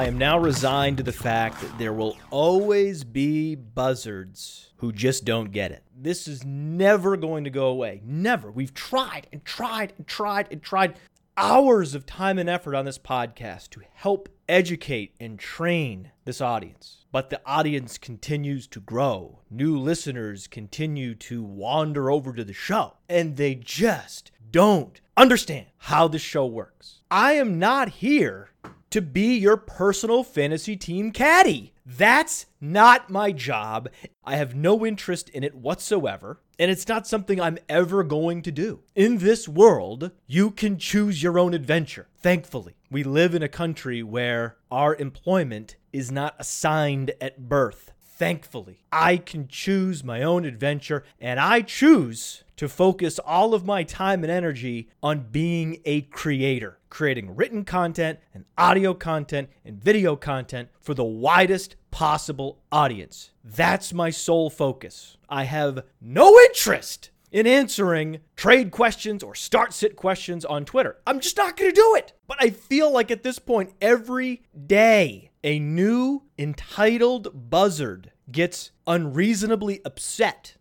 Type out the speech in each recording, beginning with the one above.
I am now resigned to the fact that there will always be buzzards who just don't get it. This is never going to go away. Never. We've tried and tried and tried and tried hours of time and effort on this podcast to help educate and train this audience. But the audience continues to grow. New listeners continue to wander over to the show, and they just don't understand how this show works. I am not here to be your personal fantasy team caddy. That's not my job. I have no interest in it whatsoever, and it's not something I'm ever going to do. In this world, you can choose your own adventure. Thankfully, we live in a country where our employment is not assigned at birth. Thankfully, I can choose my own adventure, and I choose to focus all of my time and energy on being a creator, creating written content and audio content and video content for the widest possible audience. That's my sole focus. I have no interest in answering trade questions or start sit questions on Twitter. I'm just not going to do it. But I feel like at this point, every day, a new entitled buzzard gets unreasonably upset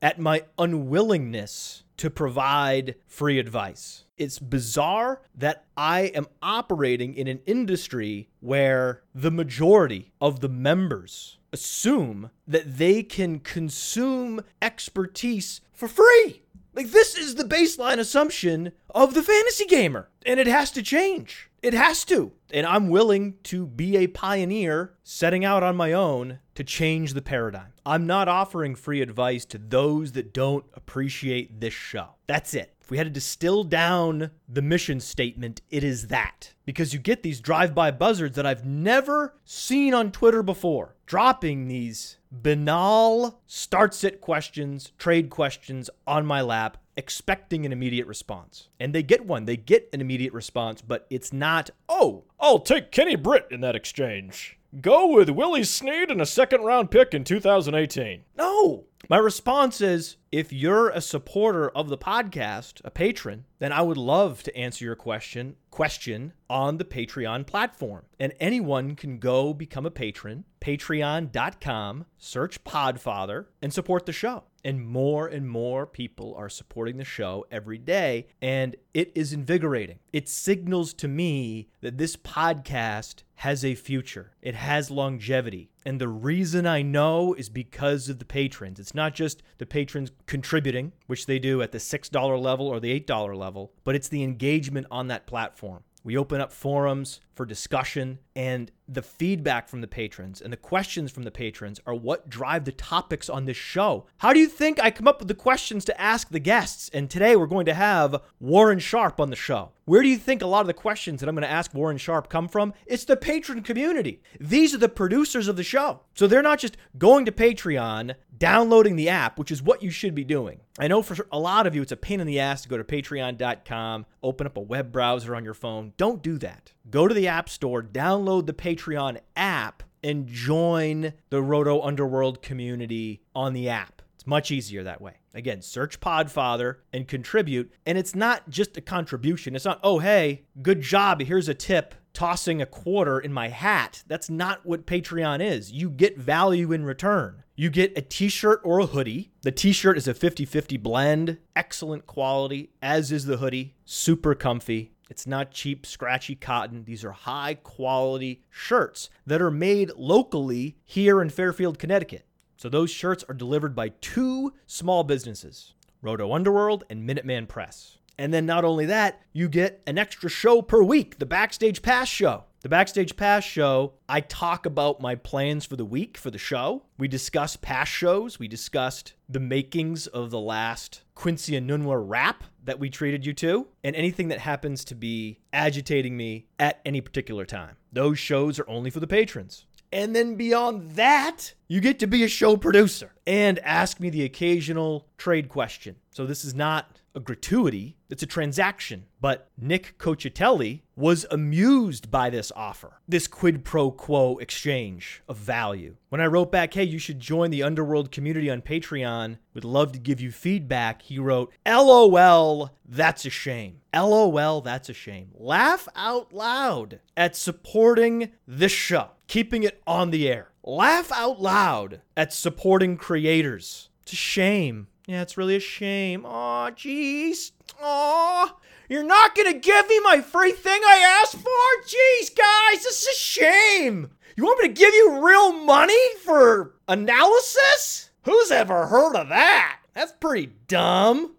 at my unwillingness to provide free advice. It's bizarre that I am operating in an industry where the majority of the members assume that they can consume expertise for free. Like, this is the baseline assumption of the fantasy gamer, and it has to change. It has to. And I'm willing to be a pioneer setting out on my own to change the paradigm. I'm not offering free advice to those that don't appreciate this show. That's it. If we had to distill down the mission statement, it is that. Because you get these drive by buzzards that I've never seen on Twitter before, dropping these banal start sit questions, trade questions on my lap, expecting an immediate response. And they get one, they get an immediate response, but it's not, oh, I'll take Kenny Britt in that exchange. Go with Willie Snead and a second round pick in 2018. No. My response is if you're a supporter of the podcast, a patron, then I would love to answer your question question on the Patreon platform. And anyone can go become a patron, patreon.com, search Podfather, and support the show. And more and more people are supporting the show every day. And it is invigorating. It signals to me that this podcast has a future, it has longevity. And the reason I know is because of the patrons. It's not just the patrons contributing, which they do at the $6 level or the $8 level, but it's the engagement on that platform. We open up forums for discussion, and the feedback from the patrons and the questions from the patrons are what drive the topics on this show. How do you think I come up with the questions to ask the guests? And today we're going to have Warren Sharp on the show. Where do you think a lot of the questions that I'm going to ask Warren Sharp come from? It's the patron community. These are the producers of the show. So they're not just going to Patreon, downloading the app, which is what you should be doing. I know for a lot of you, it's a pain in the ass to go to patreon.com, open up a web browser on your phone. Don't do that. Go to the App Store, download the Patreon app, and join the Roto Underworld community on the app. It's much easier that way. Again, search Podfather and contribute. And it's not just a contribution. It's not, oh, hey, good job. Here's a tip tossing a quarter in my hat. That's not what Patreon is. You get value in return. You get a t shirt or a hoodie. The t shirt is a 50 50 blend, excellent quality, as is the hoodie, super comfy. It's not cheap, scratchy cotton. These are high quality shirts that are made locally here in Fairfield, Connecticut. So those shirts are delivered by two small businesses Roto Underworld and Minuteman Press. And then not only that, you get an extra show per week, the Backstage Pass show. The Backstage Pass show, I talk about my plans for the week for the show. We discuss past shows. We discussed the makings of the last Quincy Enunwa rap that we treated you to, and anything that happens to be agitating me at any particular time. Those shows are only for the patrons. And then beyond that, You get to be a show producer and ask me the occasional trade question. So this is not a gratuity, it's a transaction. But Nick Cocitelli was amused by this offer, this quid pro quo exchange of value. When I wrote back, hey, you should join the Underworld community on Patreon, would love to give you feedback, he wrote, LOL, that's a shame. LOL, that's a shame. Laugh out loud at supporting this show, keeping it on the air. Laugh out loud at supporting creators. It's a shame yeah, it's really a shame. Aw, jeez. Aw, you're not gonna give me my free thing I asked for? Jeez, guys, this is a shame. You want me to give you real money for analysis? Who's ever heard of that? That's pretty dumb.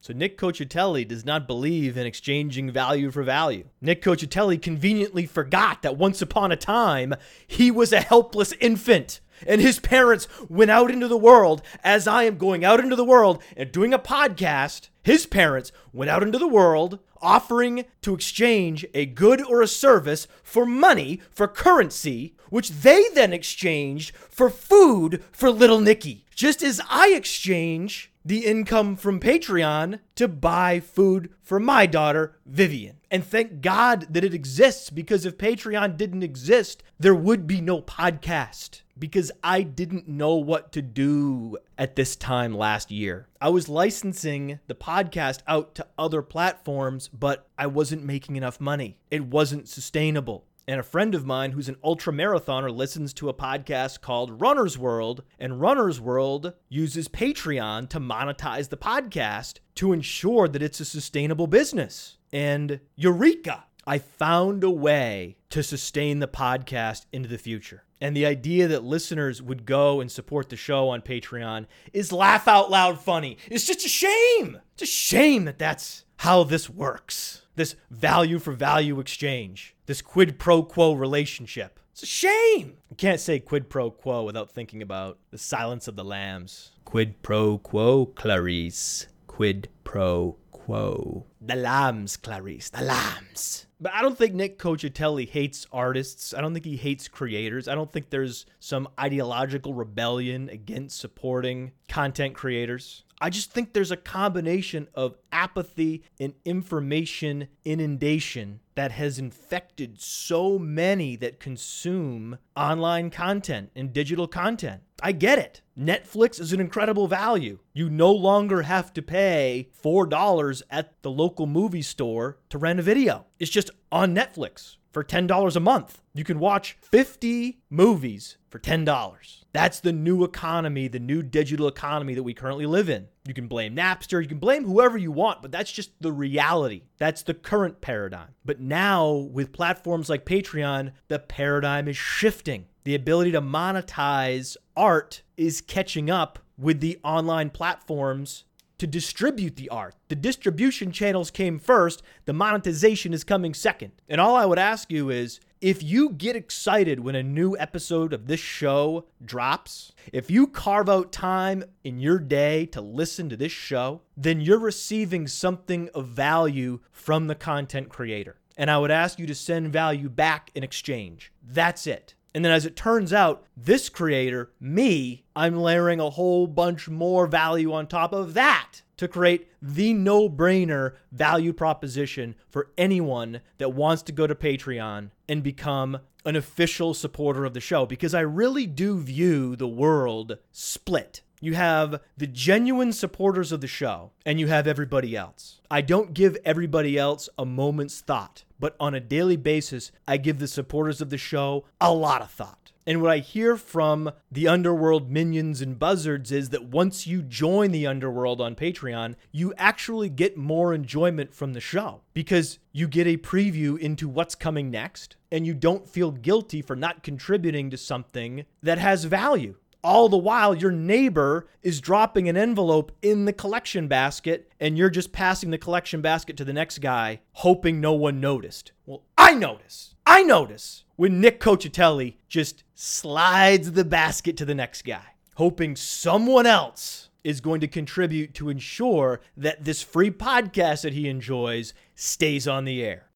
So Nick Cocitelli does not believe in exchanging value for value. Nick Cocitelli conveniently forgot that once upon a time he was a helpless infant and his parents went out into the world as I am going out into the world and doing a podcast. His parents went out into the world offering to exchange a good or a service for money, for currency, which they then exchanged for food for little Nicky. Just as I exchange the income from Patreon to buy food for my daughter, Vivian. And thank God that it exists because if Patreon didn't exist, there would be no podcast because I didn't know what to do at this time last year. I was licensing the podcast out to other platforms, but I wasn't making enough money. It wasn't sustainable. And a friend of mine who's an ultra marathoner listens to a podcast called Runner's World, and Runner's World uses Patreon to monetize the podcast to ensure that it's a sustainable business. And Eureka! I found a way to sustain the podcast into the future. And the idea that listeners would go and support the show on Patreon is laugh out loud funny. It's just a shame. It's a shame that that's how this works. This value for value exchange, this quid pro quo relationship. It's a shame. You can't say quid pro quo without thinking about the silence of the lambs. Quid pro quo, Clarice. Quid pro quo. The lambs, Clarice. The lambs. But I don't think Nick Cocitelli hates artists. I don't think he hates creators. I don't think there's some ideological rebellion against supporting content creators. I just think there's a combination of apathy and information inundation that has infected so many that consume online content and digital content. I get it. Netflix is an incredible value. You no longer have to pay $4 at the local movie store to rent a video. It's just on Netflix for $10 a month. You can watch 50 movies for $10. That's the new economy, the new digital economy that we currently live in. You can blame Napster, you can blame whoever you want, but that's just the reality. That's the current paradigm. But now, with platforms like Patreon, the paradigm is shifting. The ability to monetize art is catching up with the online platforms to distribute the art. The distribution channels came first, the monetization is coming second. And all I would ask you is if you get excited when a new episode of this show drops, if you carve out time in your day to listen to this show, then you're receiving something of value from the content creator. And I would ask you to send value back in exchange. That's it. And then as it turns out, this creator, me, I'm layering a whole bunch more value on top of that to create the no brainer value proposition for anyone that wants to go to Patreon and become an official supporter of the show because I really do view the world split. You have the genuine supporters of the show, and you have everybody else. I don't give everybody else a moment's thought, but on a daily basis, I give the supporters of the show a lot of thought. And what I hear from the underworld minions and buzzards is that once you join the underworld on Patreon, you actually get more enjoyment from the show because you get a preview into what's coming next and you don't feel guilty for not contributing to something that has value. All the while, your neighbor is dropping an envelope in the collection basket, and you're just passing the collection basket to the next guy, hoping no one noticed. Well, I notice. I notice when Nick Cocitelli just slides the basket to the next guy, hoping someone else is going to contribute to ensure that this free podcast that he enjoys stays on the air.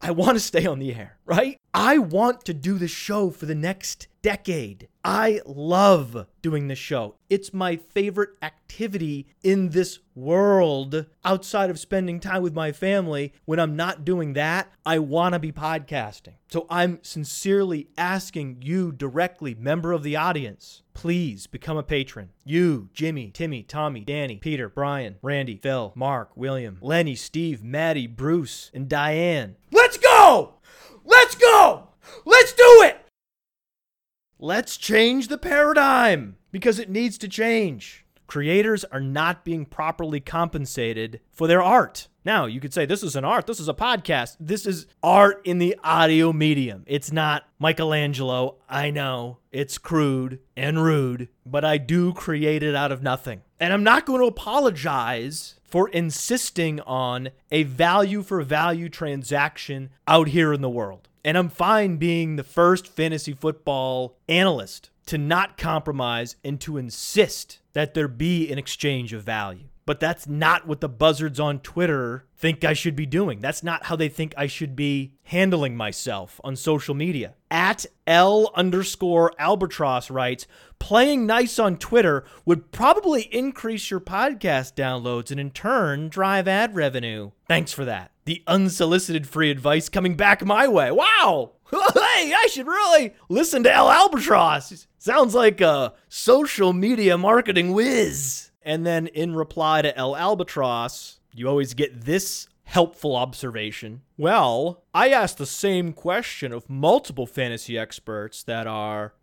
I want to stay on the air, right? I want to do the show for the next decade. I love doing this show. It's my favorite activity in this world outside of spending time with my family. When I'm not doing that, I want to be podcasting. So I'm sincerely asking you directly, member of the audience, please become a patron. You, Jimmy, Timmy, Tommy, Danny, Peter, Brian, Randy, Phil, Mark, William, Lenny, Steve, Maddie, Bruce, and Diane. Let's go! Let's go! Let's do it! Let's change the paradigm because it needs to change. Creators are not being properly compensated for their art. Now, you could say this is an art, this is a podcast. This is art in the audio medium. It's not Michelangelo. I know it's crude and rude, but I do create it out of nothing. And I'm not going to apologize for insisting on a value for value transaction out here in the world. And I'm fine being the first fantasy football analyst to not compromise and to insist that there be an exchange of value. But that's not what the buzzards on Twitter think I should be doing. That's not how they think I should be handling myself on social media. At L underscore albatross writes, playing nice on Twitter would probably increase your podcast downloads and in turn drive ad revenue. Thanks for that. The unsolicited free advice coming back my way. Wow! hey, I should really listen to L Albatross. Sounds like a social media marketing whiz. And then in reply to L Albatross, you always get this helpful observation. Well, I asked the same question of multiple fantasy experts that are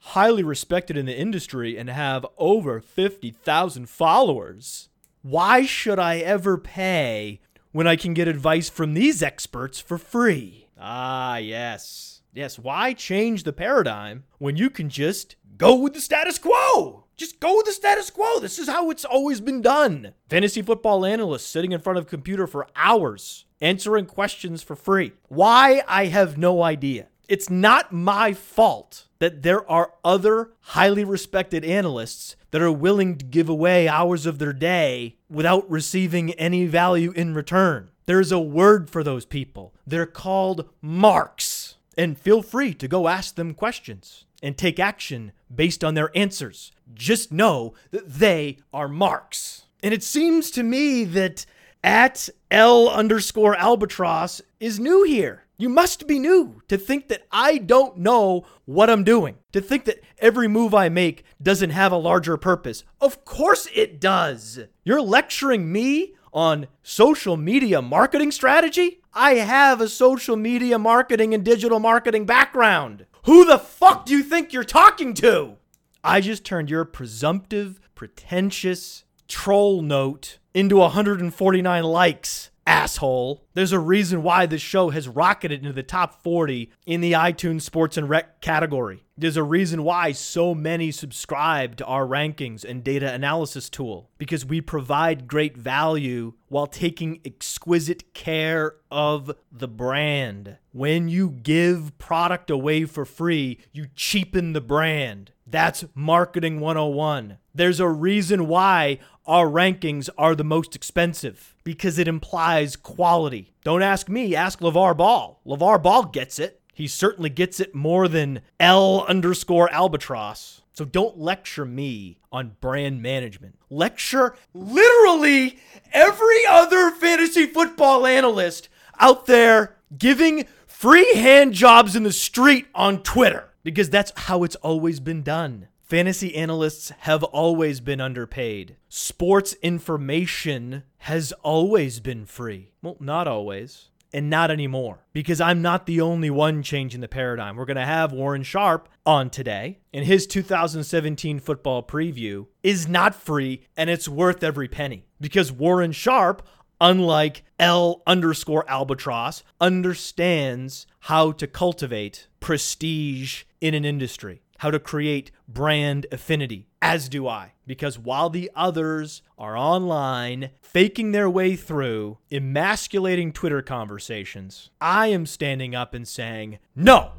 highly respected in the industry and have over 50,000 followers. Why should I ever pay when I can get advice from these experts for free? Ah, yes. Yes, why change the paradigm when you can just go with the status quo? Just go with the status quo. This is how it's always been done. Fantasy football analysts sitting in front of a computer for hours answering questions for free. Why? I have no idea. It's not my fault that there are other highly respected analysts that are willing to give away hours of their day without receiving any value in return. There's a word for those people. They're called marks. And feel free to go ask them questions and take action based on their answers. Just know that they are marks. And it seems to me that at L underscore albatross is new here. You must be new to think that I don't know what I'm doing, to think that every move I make doesn't have a larger purpose. Of course it does. You're lecturing me on social media marketing strategy? I have a social media marketing and digital marketing background. Who the fuck do you think you're talking to? I just turned your presumptive, pretentious troll note into 149 likes, asshole. There's a reason why this show has rocketed into the top 40 in the iTunes Sports and Rec category. There's a reason why so many subscribe to our rankings and data analysis tool because we provide great value while taking exquisite care of the brand. When you give product away for free, you cheapen the brand. That's marketing 101. There's a reason why our rankings are the most expensive because it implies quality. Don't ask me, ask LeVar Ball. LeVar Ball gets it. He certainly gets it more than L underscore albatross. So don't lecture me on brand management. Lecture literally every other fantasy football analyst out there giving free hand jobs in the street on Twitter because that's how it's always been done. Fantasy analysts have always been underpaid. Sports information has always been free. Well, not always. And not anymore, because I'm not the only one changing the paradigm. We're going to have Warren Sharp on today, and his 2017 football preview is not free, and it's worth every penny. Because Warren Sharp unlike L underscore albatross, understands how to cultivate prestige in an industry, how to create brand affinity, as do I. Because while the others are online, faking their way through, emasculating Twitter conversations, I am standing up and saying, no,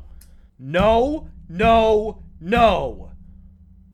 no, no, no.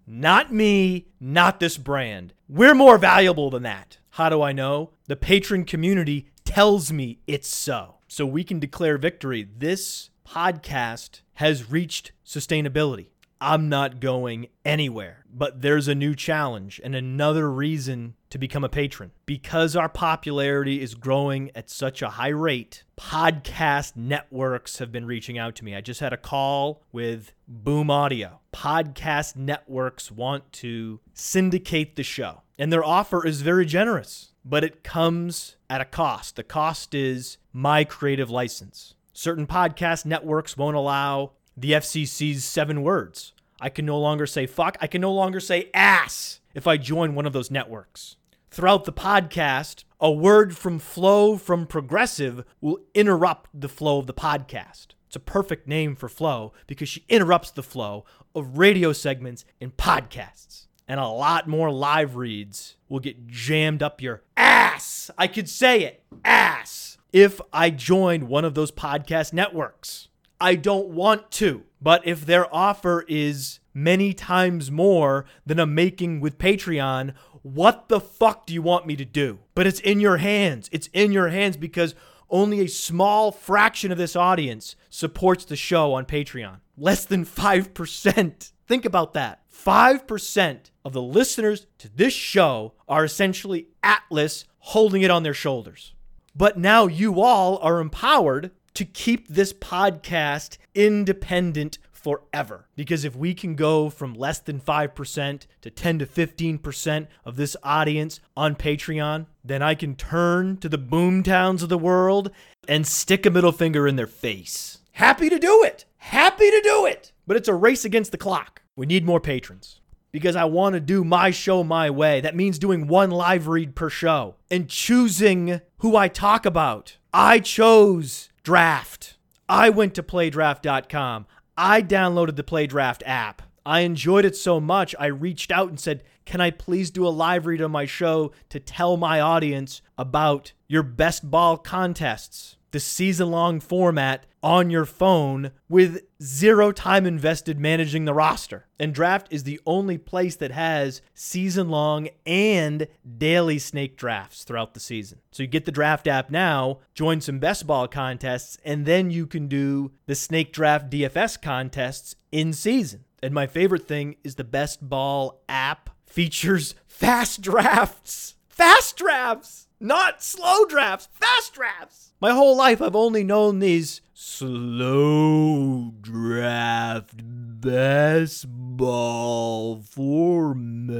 Not me, not this brand. We're more valuable than that. How do I know? The patron community tells me it's so. So we can declare victory. This podcast has reached sustainability. I'm not going anywhere. But there's a new challenge and another reason to become a patron. Because our popularity is growing at such a high rate, podcast networks have been reaching out to me. I just had a call with Boom Audio. Podcast networks want to syndicate the show, and their offer is very generous, but it comes at a cost. The cost is my creative license. Certain podcast networks won't allow the FCC's seven words. I can no longer say fuck. I can no longer say ass if I join one of those networks. Throughout the podcast, a word from Flo from Progressive will interrupt the flow of the podcast. It's a perfect name for Flo because she interrupts the flow of radio segments and podcasts. And a lot more live reads will get jammed up your ass. I could say it, ass, if I joined one of those podcast networks. I don't want to. But if their offer is many times more than I'm making with Patreon, what the fuck do you want me to do? But it's in your hands. It's in your hands because only a small fraction of this audience supports the show on Patreon. Less than 5%. Think about that. 5% of the listeners to this show are essentially Atlas holding it on their shoulders. But now you all are empowered to keep this podcast independent forever. Because if we can go from less than 5% to 10 to 15% of this audience on Patreon, then I can turn to the boomtowns of the world and stick a middle finger in their face. Happy to do it. Happy to do it. But it's a race against the clock. We need more patrons because I want to do my show my way. That means doing one live read per show and choosing who I talk about. I chose draft. I went to playdraft.com. I downloaded the Playdraft app. I enjoyed it so much, I reached out and said, Can I please do a live read on my show to tell my audience about your best ball contests? The season long format on your phone with zero time invested managing the roster. And Draft is the only place that has season long and daily snake drafts throughout the season. So you get the Draft app now, join some best ball contests, and then you can do the snake draft DFS contests in season. And my favorite thing is the best ball app features fast drafts. Fast drafts! Not slow drafts, fast drafts! My whole life I've only known these slow draft best ball formats.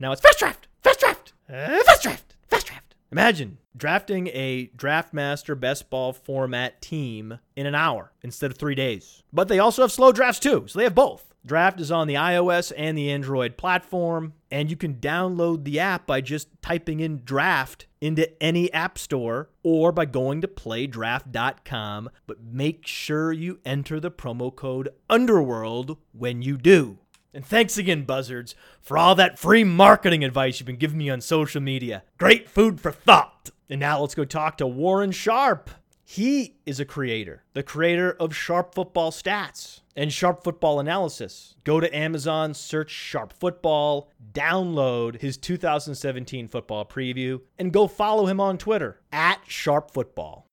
Now it's fast draft, fast draft, uh, fast draft, fast draft. Imagine drafting a Draftmaster best ball format team in an hour instead of three days. But they also have slow drafts too, so they have both. Draft is on the iOS and the Android platform, and you can download the app by just typing in draft into any app store or by going to playdraft.com. But make sure you enter the promo code Underworld when you do. And thanks again, Buzzards, for all that free marketing advice you've been giving me on social media. Great food for thought. And now let's go talk to Warren Sharp. He is a creator, the creator of Sharp Football Stats and Sharp Football Analysis. Go to Amazon, search Sharp Football, download his 2017 football preview, and go follow him on Twitter at Sharp Football.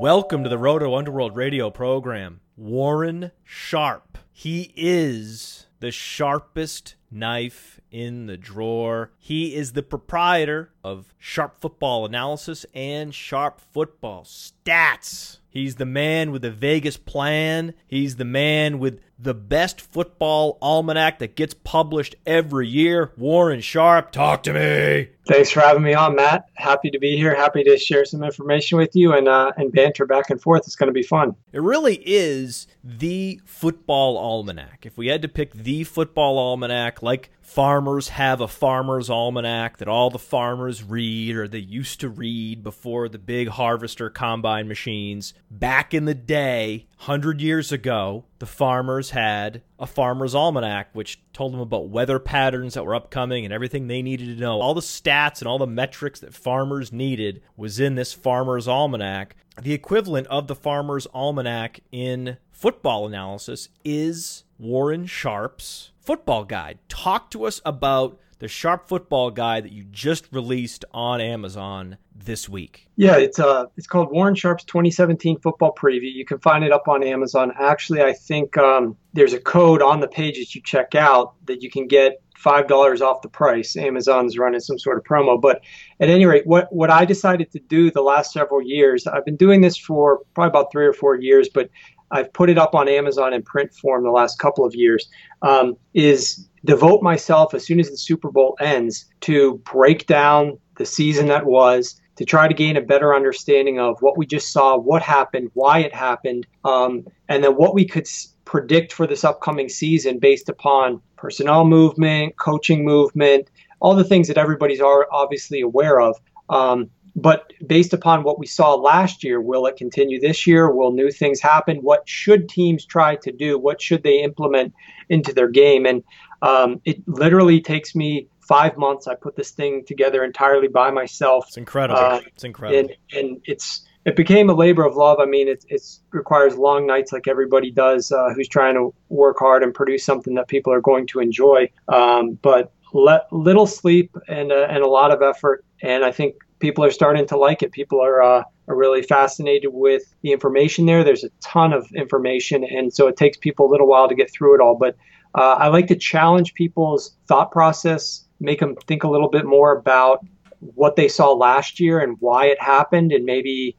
Welcome to the Roto Underworld radio program. Warren Sharp. He is the sharpest knife in the drawer. He is the proprietor of Sharp Football Analysis and Sharp Football Stats. He's the man with the Vegas plan. He's the man with the best football almanac that gets published every year. Warren Sharp, talk to me. Thanks for having me on, Matt. Happy to be here. Happy to share some information with you and uh, and banter back and forth. It's going to be fun. It really is the football almanac. If we had to pick the football almanac, like farmers have a farmer's almanac that all the farmers read or they used to read before the big harvester combine machines. Back in the day, 100 years ago, the farmers had a farmer's almanac, which told them about weather patterns that were upcoming and everything they needed to know. All the stats and all the metrics that farmers needed was in this farmer's almanac. The equivalent of the farmer's almanac in football analysis is Warren Sharp's football guide. Talk to us about the Sharp Football Guide that you just released on Amazon this week. Yeah, it's uh it's called Warren Sharp's 2017 Football Preview. You can find it up on Amazon. Actually, I think um, there's a code on the page that you check out that you can get five dollars off the price. Amazon's running some sort of promo. But at any rate, what what I decided to do the last several years, I've been doing this for probably about three or four years, but I've put it up on Amazon in print form the last couple of years, um, is devote myself as soon as the Super Bowl ends to break down the season that was, to try to gain a better understanding of what we just saw, what happened, why it happened, um, and then what we could s- predict for this upcoming season based upon personnel movement, coaching movement, all the things that everybody's are obviously aware of. Um, but based upon what we saw last year, will it continue this year? Will new things happen? What should teams try to do? What should they implement into their game? And um, it literally takes me five months. I put this thing together entirely by myself. It's incredible. Uh, it's incredible. And, and, it's it became a labor of love. I mean, it it's, requires long nights like everybody does uh, who's trying to work hard and produce something that people are going to enjoy. Um, but le- little sleep and uh, and a lot of effort. And I think people are starting to like it. People are uh, are really fascinated with the information there. There's a ton of information, and so it takes people a little while to get through it all. But uh, I like to challenge people's thought process, make them think a little bit more about what they saw last year and why it happened, and maybe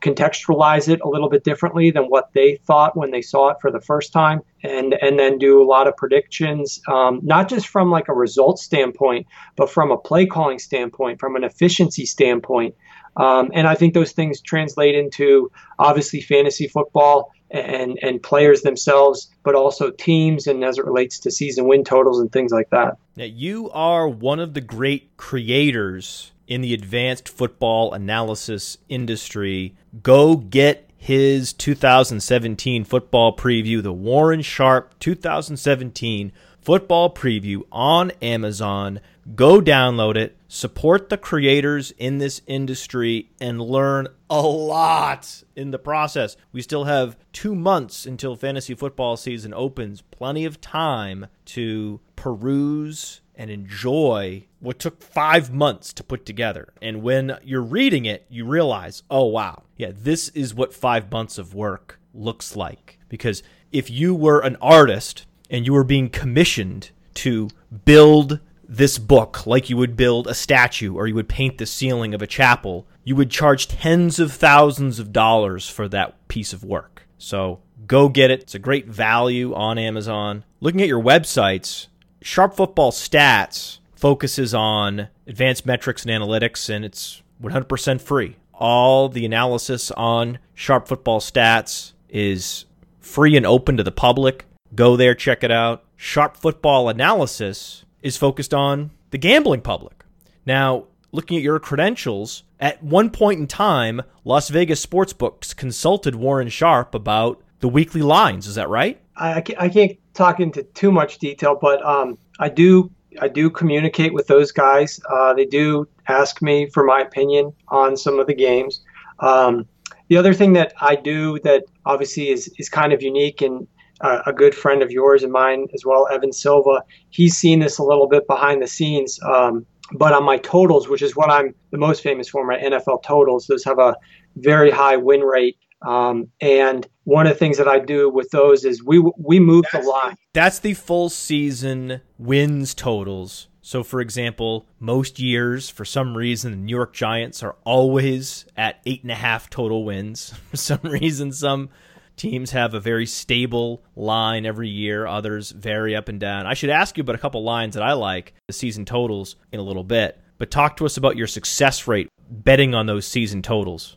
contextualize it a little bit differently than what they thought when they saw it for the first time, and and then do a lot of predictions, um, not just from like a results standpoint, but from a play calling standpoint, from an efficiency standpoint. Um, and I think those things translate into obviously fantasy football and and players themselves, but also teams and as it relates to season win totals and things like that. Now, you are one of the great creators in the advanced football analysis industry. Go get his 2017 football preview, the Warren Sharp 2017 football preview on Amazon. Go download it, support the creators in this industry, and learn a lot in the process. We still have two months until fantasy football season opens. Plenty of time to peruse and enjoy what took five months to put together. And when you're reading it, you realize, oh, wow, yeah, this is what five months of work looks like. Because if you were an artist and you were being commissioned to build this book like you would build a statue or you would paint the ceiling of a chapel, you would charge tens of thousands of dollars for that piece of work. So go get it. It's a great value on Amazon. Looking at your websites, Sharp Football Stats focuses on advanced metrics and analytics, and it's 100% free. All the analysis on Sharp Football Stats is free and open to the public. Go there, check it out. Sharp Football Analysis is focused on the gambling public. Now, looking at your credentials, at one point in time, Las Vegas Sportsbooks consulted Warren Sharp about the weekly lines. Is that right? I, can't talk into too much detail, but um, I do I do communicate with those guys. Uh, they do ask me for my opinion on some of the games. Um, the other thing that I do that obviously is, is kind of unique and uh, a good friend of yours and mine as well, Evan Silva, he's seen this a little bit behind the scenes. Um, but on my totals, which is what I'm the most famous for, my NFL totals, those have a very high win rate. Um, and one of the things that I do with those is we we move that's, the line. That's the full season wins totals. So, for example, most years, for some reason, the New York Giants are always at eight and a half total wins. For some reason, some teams have a very stable line every year. Others vary up and down. I should ask you about a couple lines that I like, the season totals, in a little bit. But talk to us about your success rate betting on those season totals.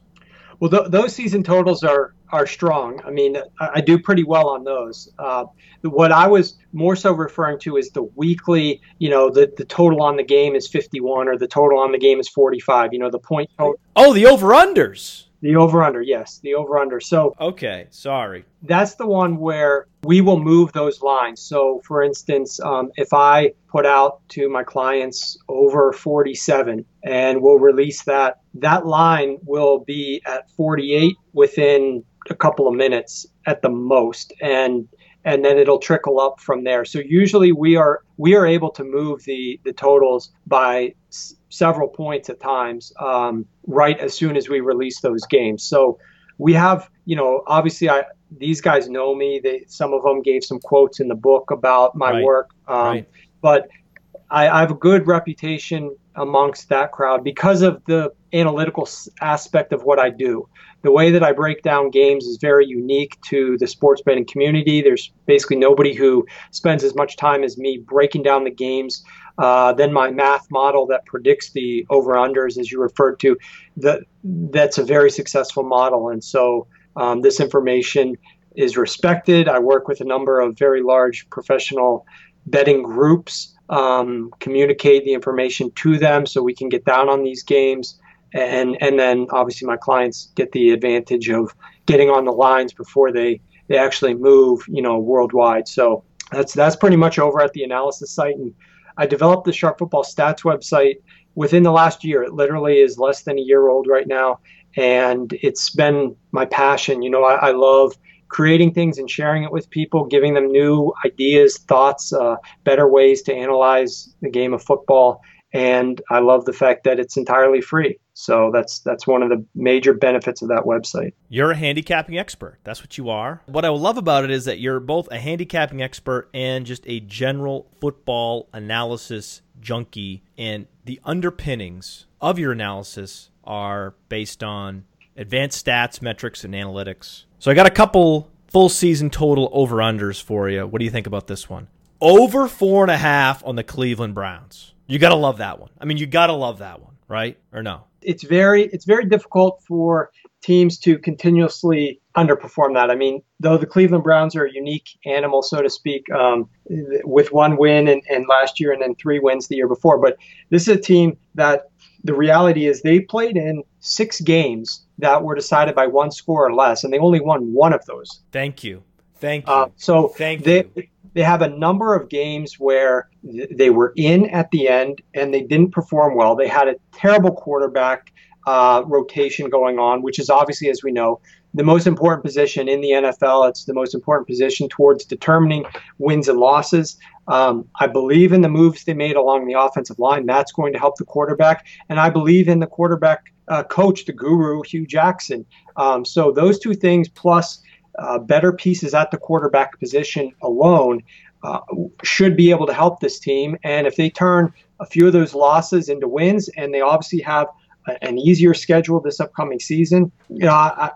Well, th- those season totals are are strong. I mean, I, I do pretty well on those. Uh, what I was more so referring to is the weekly. You know, the the total on the game is 51, or the total on the game is 45. You know, the point total. Oh, the over unders. The over under, yes, the over under. So okay, sorry. That's the one where we will move those lines. So, for instance, um, if I put out to my clients over 47 and we'll release that, that line will be at 48 within a couple of minutes at the most. And and then it'll trickle up from there. So usually we are we are able to move the the totals by several points at times um, right as soon as we release those games. So we have you know obviously I these guys know me. They some of them gave some quotes in the book about my Right. work, um, Right. but I, I have a good reputation amongst that crowd because of the analytical aspect of what I do. The way that I break down games is very unique to the sports betting community. There's basically nobody who spends as much time as me breaking down the games. Uh, then my math model that predicts the over/unders, as you referred to, that that's a very successful model. And so um, this information is respected. I work with a number of very large professional betting groups, um, communicate the information to them so we can get down on these games. And, and then obviously my clients get the advantage of getting on the lines before they, they actually move, you know, worldwide. So that's, that's pretty much over at the analysis site. And I developed the Sharp Football Stats website within the last year. It literally is less than a year old right now. And it's been my passion. You know, I, I love creating things and sharing it with people, giving them new ideas, thoughts, uh, better ways to analyze the game of football. And I love the fact that it's entirely free. So that's that's one of the major benefits of that website. You're a handicapping expert. That's what you are. What I love about it is that you're both a handicapping expert and just a general football analysis junkie. And the underpinnings of your analysis are based on advanced stats, metrics, and analytics. So I got a couple full season total over unders for you. What do you think about this one? Over four and a half on the Cleveland Browns. You got to love that one. I mean, you got to love that one, right? Or no? it's very it's very difficult for teams to continuously underperform that. I mean, though the Cleveland Browns are a unique animal, so to speak, um, with one win and, and last year and then three wins the year before. But this is a team that the reality is they played in six games that were decided by one score or less, and they only won one of those. Thank you. Thank you. Uh, so Thank they, you. They have a number of games where th- they were in at the end and they didn't perform well. They had a terrible quarterback uh, rotation going on, which is obviously, as we know, the most important position in the NFL. It's the most important position towards determining wins and losses. Um, I believe in the moves they made along the offensive line. That's going to help the quarterback. And I believe in the quarterback uh, coach, the guru, Hue Jackson. Um, so those two things plus uh, better pieces at the quarterback position alone uh, should be able to help this team. And if they turn a few of those losses into wins, and they obviously have a, an easier schedule this upcoming season, you know, I,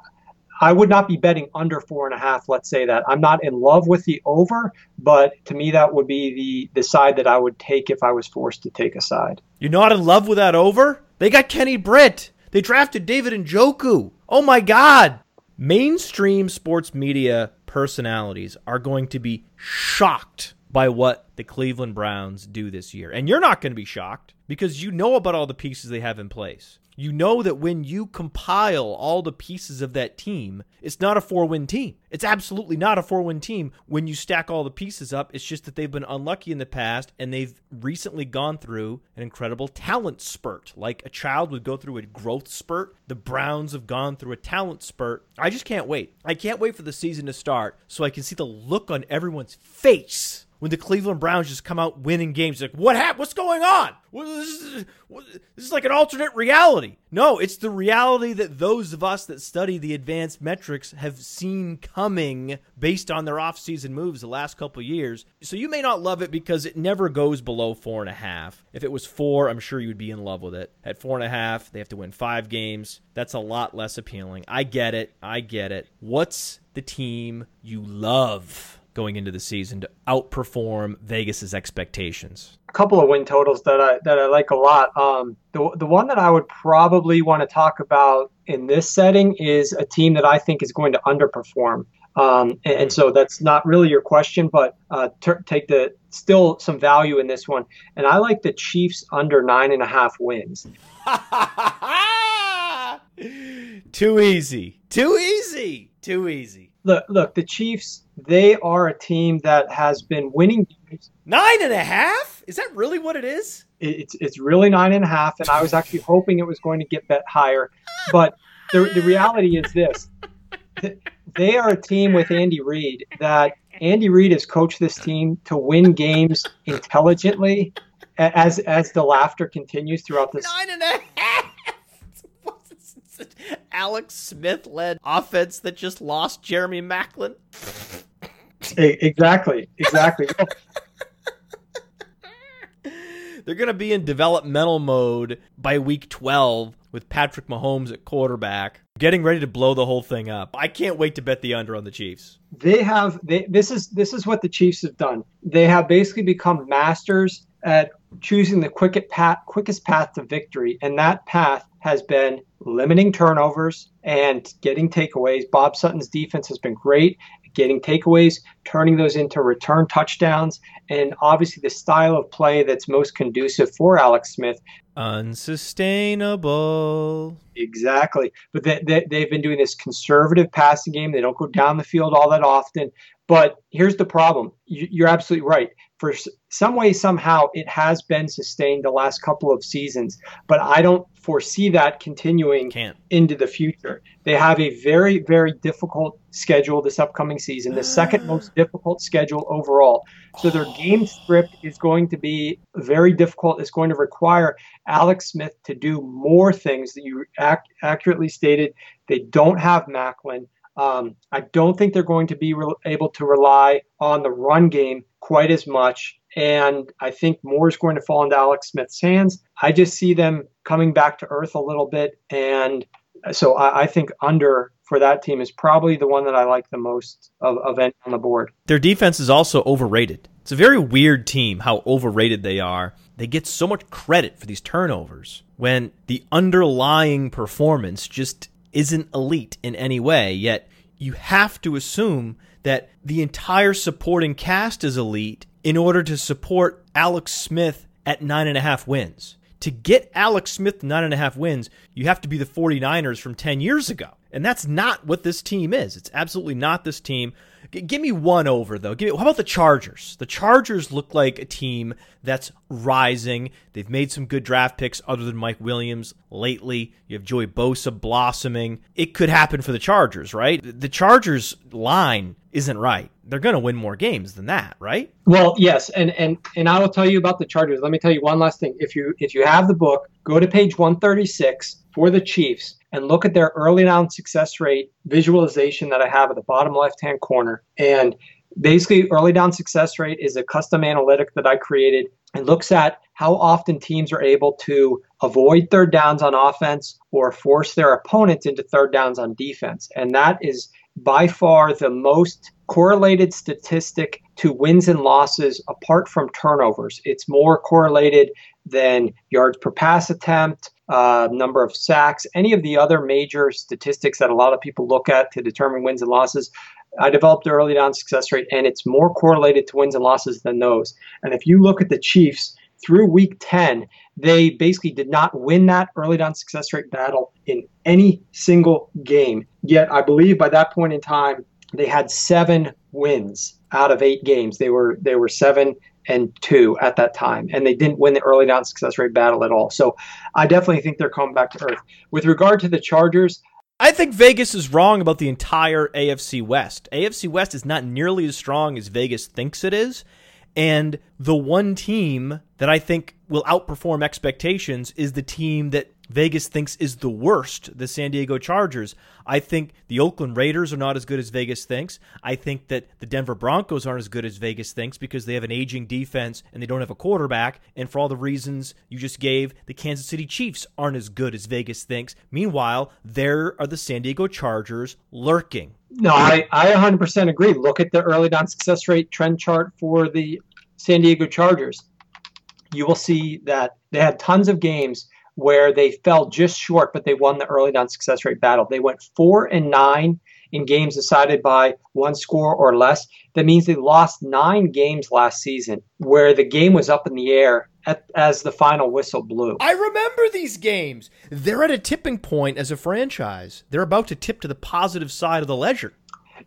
I would not be betting under four and a half. Let's say that I'm not in love with the over, but to me that would be the the side that I would take if I was forced to take a side. You're not in love with that over? They got Kenny Britt. They drafted David and Njoku. Oh my God. Mainstream sports media personalities are going to be shocked by what the Cleveland Browns do this year. And you're not going to be shocked because you know about all the pieces they have in place. You know that when you compile all the pieces of that team, it's not a four win team. It's absolutely not a four win team when you stack all the pieces up. It's just that they've been unlucky in the past and they've recently gone through an incredible talent spurt. Like a child would go through a growth spurt, the Browns have gone through a talent spurt. I just can't wait. I can't wait for the season to start so I can see the look on everyone's face when the Cleveland Browns just come out winning games. Like, what happened? What's going on? This is, this is like an alternate reality. No, it's the reality that those of us that study the advanced metrics have seen coming based on their offseason moves the last couple years. So you may not love it because it never goes below four and a half. If it was four, I'm sure you'd be in love with it. At four and a half, they have to win five games. That's a lot less appealing. I get it. I get it. What's the team you love? Going into the season to outperform Vegas's expectations? A couple of win totals that I that I like a lot. Um, the the one that I would probably want to talk about in this setting is a team that I think is going to underperform. Um, and, and so that's not really your question, but uh, t- take the still some value in this one. And I like the Chiefs under nine and a half wins. Too easy. Too easy. Too easy. Look, look, the Chiefs. They are a team that has been winning games. Nine and a half? Is that really what it is? It's it's really nine and a half, and I was actually hoping it was going to get bet higher. But the the reality is this: they are a team with Andy Reid that Andy Reid has coached this team to win games intelligently as as the laughter continues throughout this. Nine and a half. Alex Smith led offense that just lost Jeremy Maclin. Exactly, exactly. They're going to be in developmental mode by week 12 with Patrick Mahomes at quarterback, getting ready to blow the whole thing up. I can't wait to bet the under on the Chiefs. They have they, this is this is what the Chiefs have done. They have basically become masters at choosing the quickest path, quickest path to victory, and that path has been limiting turnovers and getting takeaways. Bob Sutton's defense has been great getting takeaways, turning those into return touchdowns, and obviously the style of play that's most conducive for Alex Smith. Unsustainable. Exactly. But they, they, they've been doing this conservative passing game. They don't go down the field all that often. But here's the problem. You're absolutely right. For some way, somehow, it has been sustained the last couple of seasons, but I don't foresee that continuing Can't. into the future. They have a very, very difficult schedule this upcoming season, the second most difficult schedule overall. So their game script is going to be very difficult. It's going to require Alex Smith to do more things that you ac- accurately stated. They don't have Maclin. Um, I don't think they're going to be re- able to rely on the run game quite as much. And I think more is going to fall into Alex Smith's hands. I just see them coming back to earth a little bit. And so I, I think under for that team is probably the one that I like the most of, of any on the board. Their defense is also overrated. It's a very weird team how overrated they are. They get so much credit for these turnovers when the underlying performance just isn't elite in any way, yet you have to assume that the entire supporting cast is elite in order to support Alex Smith at nine and a half wins. To get Alex Smith nine and a half wins, you have to be the 49ers from 10 years ago. And that's not what this team is. It's absolutely not this team. G- give me one over though. Give me, how about the Chargers? The Chargers look like a team that's rising. They've made some good draft picks other than Mike Williams lately. You have Joey Bosa blossoming. It could happen for the Chargers, right? The Chargers line isn't right. They're going to win more games than that, right? Well, yes, and and and I will tell you about the Chargers. Let me tell you one last thing. If you if you have the book, go to page 136 for the Chiefs and look at their early down success rate visualization that I have at the bottom left hand corner. And basically, early down success rate is a custom analytic that I created and looks at how often teams are able to avoid third downs on offense or force their opponents into third downs on defense. And that is by far the most correlated statistic to wins and losses apart from turnovers. It's more correlated than yards per pass attempt, uh, number of sacks, any of the other major statistics that a lot of people look at to determine wins and losses. I developed early down success rate, and it's more correlated to wins and losses than those. And if you look at the Chiefs through week 10, they basically did not win that early down success rate battle in any single game. Yet, I believe by that point in time, they had seven wins out of eight games. They were they were seven and two at that time, and they didn't win the early down success rate battle at all. So I definitely think they're coming back to earth. With regard to the Chargers, I think Vegas is wrong about the entire AFC West. AFC West is not nearly as strong as Vegas thinks it is. And the one team that I think will outperform expectations is the team that Vegas thinks is the worst, the San Diego Chargers. I think the Oakland Raiders are not as good as Vegas thinks. I think that the Denver Broncos aren't as good as Vegas thinks because they have an aging defense and they don't have a quarterback. And for all the reasons you just gave, the Kansas City Chiefs aren't as good as Vegas thinks. Meanwhile, there are the San Diego Chargers lurking. No, I, I 100% agree. Look at the early down success rate trend chart for the San Diego Chargers. You will see that they had tons of games where they fell just short, but they won the early down success rate battle. They went four and nine in games decided by one score or less. That means they lost nine games last season where the game was up in the air at, as the final whistle blew. I remember these games. They're at a tipping point as a franchise. They're about to tip to the positive side of the ledger.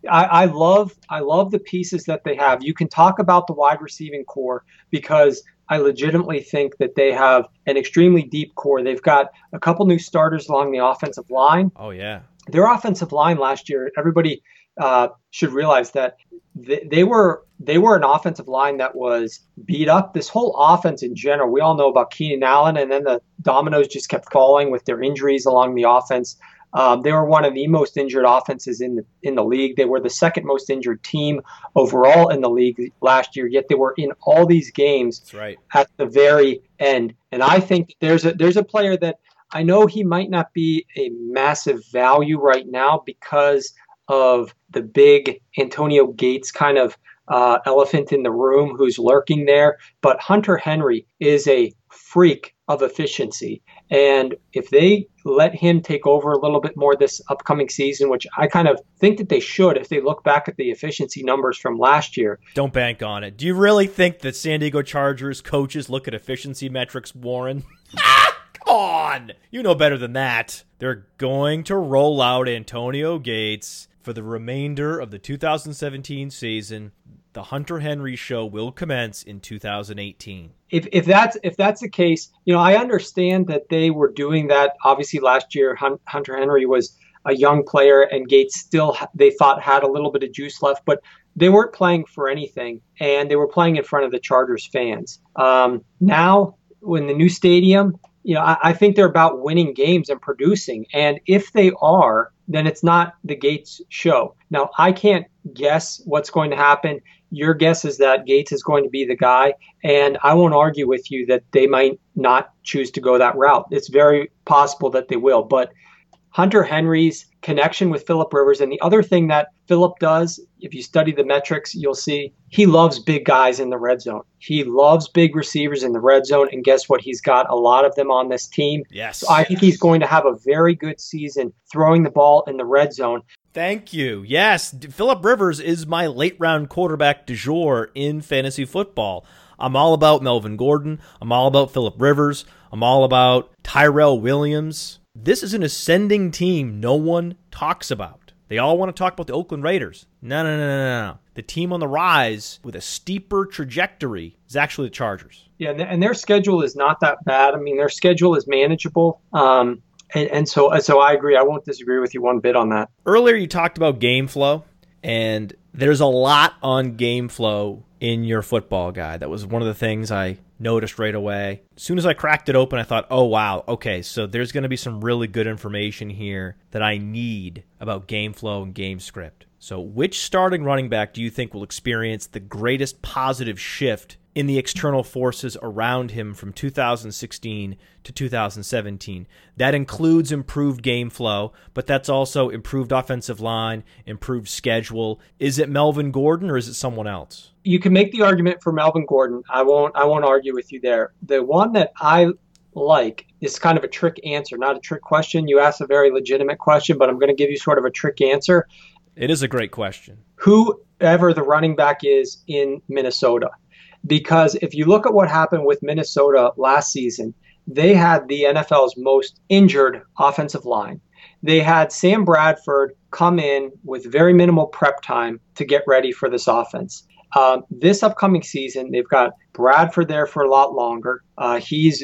I, I love I love the pieces that they have. You can talk about the wide receiving corps because I legitimately think that they have an extremely deep corps. They've got a couple new starters along the offensive line. Oh yeah. Their offensive line last year, everybody uh, should realize that they, they were they were an offensive line that was beat up. This whole offense in general, we all know about Keenan Allen, and then the dominoes just kept falling with their injuries along the offense. Um, they were one of the most injured offenses in the in the league. They were the second most injured team overall in the league last year. Yet they were in all these games right. at the very end. And I think there's a there's a player that I know he might not be a massive value right now because of the big Antonio Gates kind of uh, elephant in the room who's lurking there. But Hunter Henry is a freak of efficiency. And if they let him take over a little bit more this upcoming season, which I kind of think that they should if they look back at the efficiency numbers from last year. Don't bank on it. Do you really think that San Diego Chargers coaches look at efficiency metrics, Warren? Come on! You know better than that. They're going to roll out Antonio Gates for the remainder of the 2017 season the Hunter Henry show will commence in 2018. If, if that's if that's the case, you know, I understand that they were doing that. Obviously, last year Hunter Henry was a young player, and Gates still they thought had a little bit of juice left, but they weren't playing for anything, and they were playing in front of the Chargers fans. Um, now, when the new stadium, you know, I, I think they're about winning games and producing, and if they are, then it's not the Gates show. Now, I can't guess what's going to happen. Your guess is that Gates is going to be the guy, and I won't argue with you that they might not choose to go that route. It's very possible that they will, but Hunter Henry's connection with Philip Rivers. And the other thing that Philip does, if you study the metrics, you'll see he loves big guys in the red zone. He loves big receivers in the red zone. And guess what? He's got a lot of them on this team. Yes. So I think he's going to have a very good season throwing the ball in the red zone. Thank you. Yes, Philip Rivers is my late round quarterback du jour in fantasy football. I'm all about Melvin Gordon. I'm all about Philip Rivers. I'm all about Tyrell Williams. This is an ascending team no one talks about. They all want to talk about the Oakland Raiders. No, no, no, no, no. The team on the rise with a steeper trajectory is actually the Chargers. Yeah, and their schedule is not that bad. I mean, their schedule is manageable. Um, and, and so, so I agree. I won't disagree with you one bit on that. Earlier, you talked about game flow, and there's a lot on game flow in your football guide. That was one of the things I noticed right away. As soon as I cracked it open, I thought, oh, wow, okay, so there's going to be some really good information here that I need about game flow and game script. So, which starting running back do you think will experience the greatest positive shift in the external forces around him from 2016 to 2017. That includes improved game flow, but that's also improved offensive line, improved schedule. Is it Melvin Gordon or is it someone else? You can make the argument for Melvin Gordon. I won't I won't argue with you there. The one that I like is kind of a trick answer, not a trick question. You asked a very legitimate question, but I'm going to give you sort of a trick answer. It is a great question. Whoever the running back is in Minnesota, because if you look at what happened with Minnesota last season, they had the NFL's most injured offensive line. They had Sam Bradford come in with very minimal prep time to get ready for this offense. Um, this upcoming season, they've got Bradford there for a lot longer. Uh, he's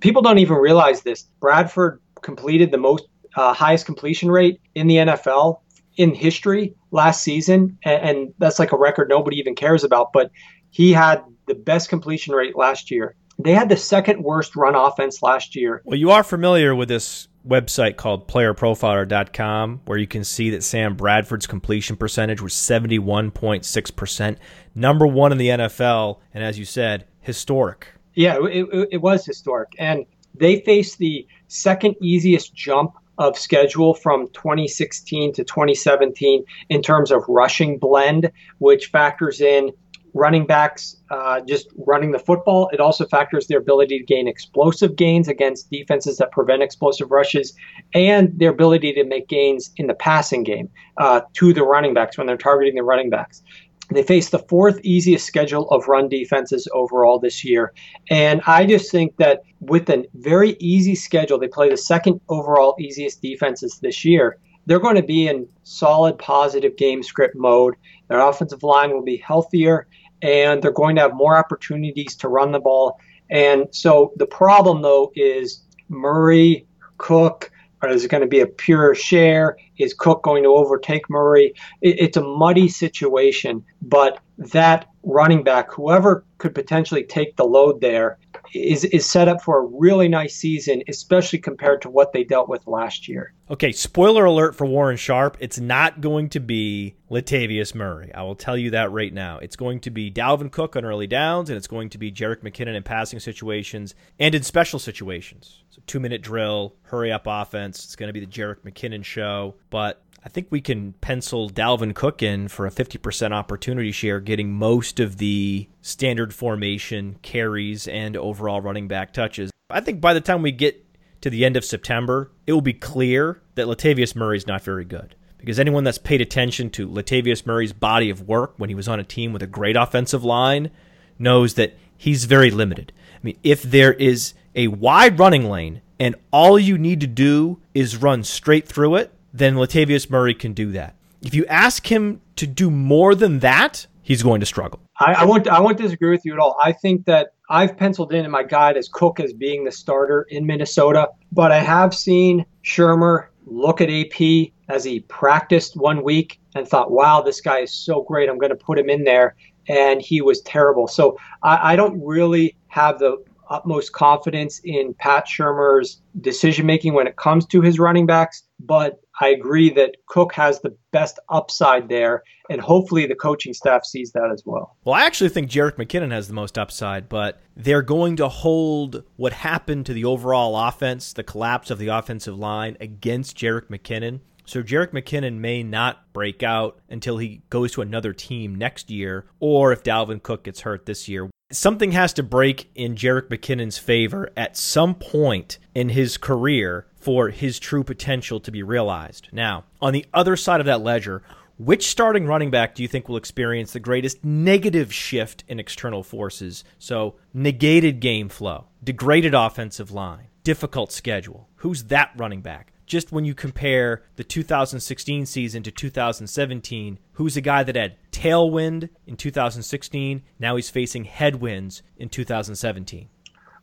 people don't even realize this. Bradford completed the most uh, highest completion rate in the NFL in history last season, and, and that's like a record nobody even cares about. But he had the best completion rate last year. They had the second worst run offense last year. Well, you are familiar with this website called playerprofiler.com where you can see that Sam Bradford's completion percentage was 71.6%, number 1 in the NFL, and as you said, historic. Yeah, it, it, it was historic. And they faced the second easiest jump of schedule from 2016 to 2017 in terms of rushing blend, which factors in running backs uh, just running the football. It also factors their ability to gain explosive gains against defenses that prevent explosive rushes and their ability to make gains in the passing game uh, to the running backs when they're targeting the running backs. They face the fourth easiest schedule of run defenses overall this year. And I just think that with a very easy schedule, they play the second overall easiest defenses this year they're going to be in solid positive game script mode. Their offensive line will be healthier and they're going to have more opportunities to run the ball. And so the problem, though, is Murray, Cook, is it going to be a pure share? Is Cook going to overtake Murray? It, it's a muddy situation, but that running back, whoever could potentially take the load there, is is set up for a really nice season, especially compared to what they dealt with last year. Okay, spoiler alert for Warren Sharp. It's not going to be Latavius Murray. I will tell you that right now. It's going to be Dalvin Cook on early downs, and it's going to be Jerick McKinnon in passing situations and in special situations. So two minute drill, hurry up offense. It's going to be the Jerick McKinnon show. But I think we can pencil Dalvin Cook in for a 50% opportunity share, getting most of the standard formation carries and overall running back touches. I think by the time we get to the end of September, it will be clear that Latavius Murray is not very good. Because anyone that's paid attention to Latavius Murray's body of work when he was on a team with a great offensive line knows that he's very limited. I mean, if there is a wide running lane and all you need to do is run straight through it, then Latavius Murray can do that. If you ask him to do more than that, he's going to struggle. I, I won't. I won't disagree with you at all. I think that I've penciled in in my guide as Cook as being the starter in Minnesota, but I have seen Shurmur look at AP as he practiced one week and thought, "Wow, this guy is so great. I'm going to put him in there." And he was terrible. So I, I don't really have the utmost confidence in Pat Shurmur's decision making when it comes to his running backs, but I agree that Cook has the best upside there, and hopefully the coaching staff sees that as well. Well, I actually think Jerick McKinnon has the most upside, but they're going to hold what happened to the overall offense, the collapse of the offensive line, against Jerick McKinnon. So Jerick McKinnon may not break out until he goes to another team next year, or if Dalvin Cook gets hurt this year something has to break in Jerick McKinnon's favor at some point in his career for his true potential to be realized. Now, on the other side of that ledger, which starting running back do you think will experience the greatest negative shift in external forces? So, negated game flow, degraded offensive line, difficult schedule. Who's that running back? just when you compare the 2016 season to 2017, who's a guy that had tailwind in 2016, now he's facing headwinds in 2017?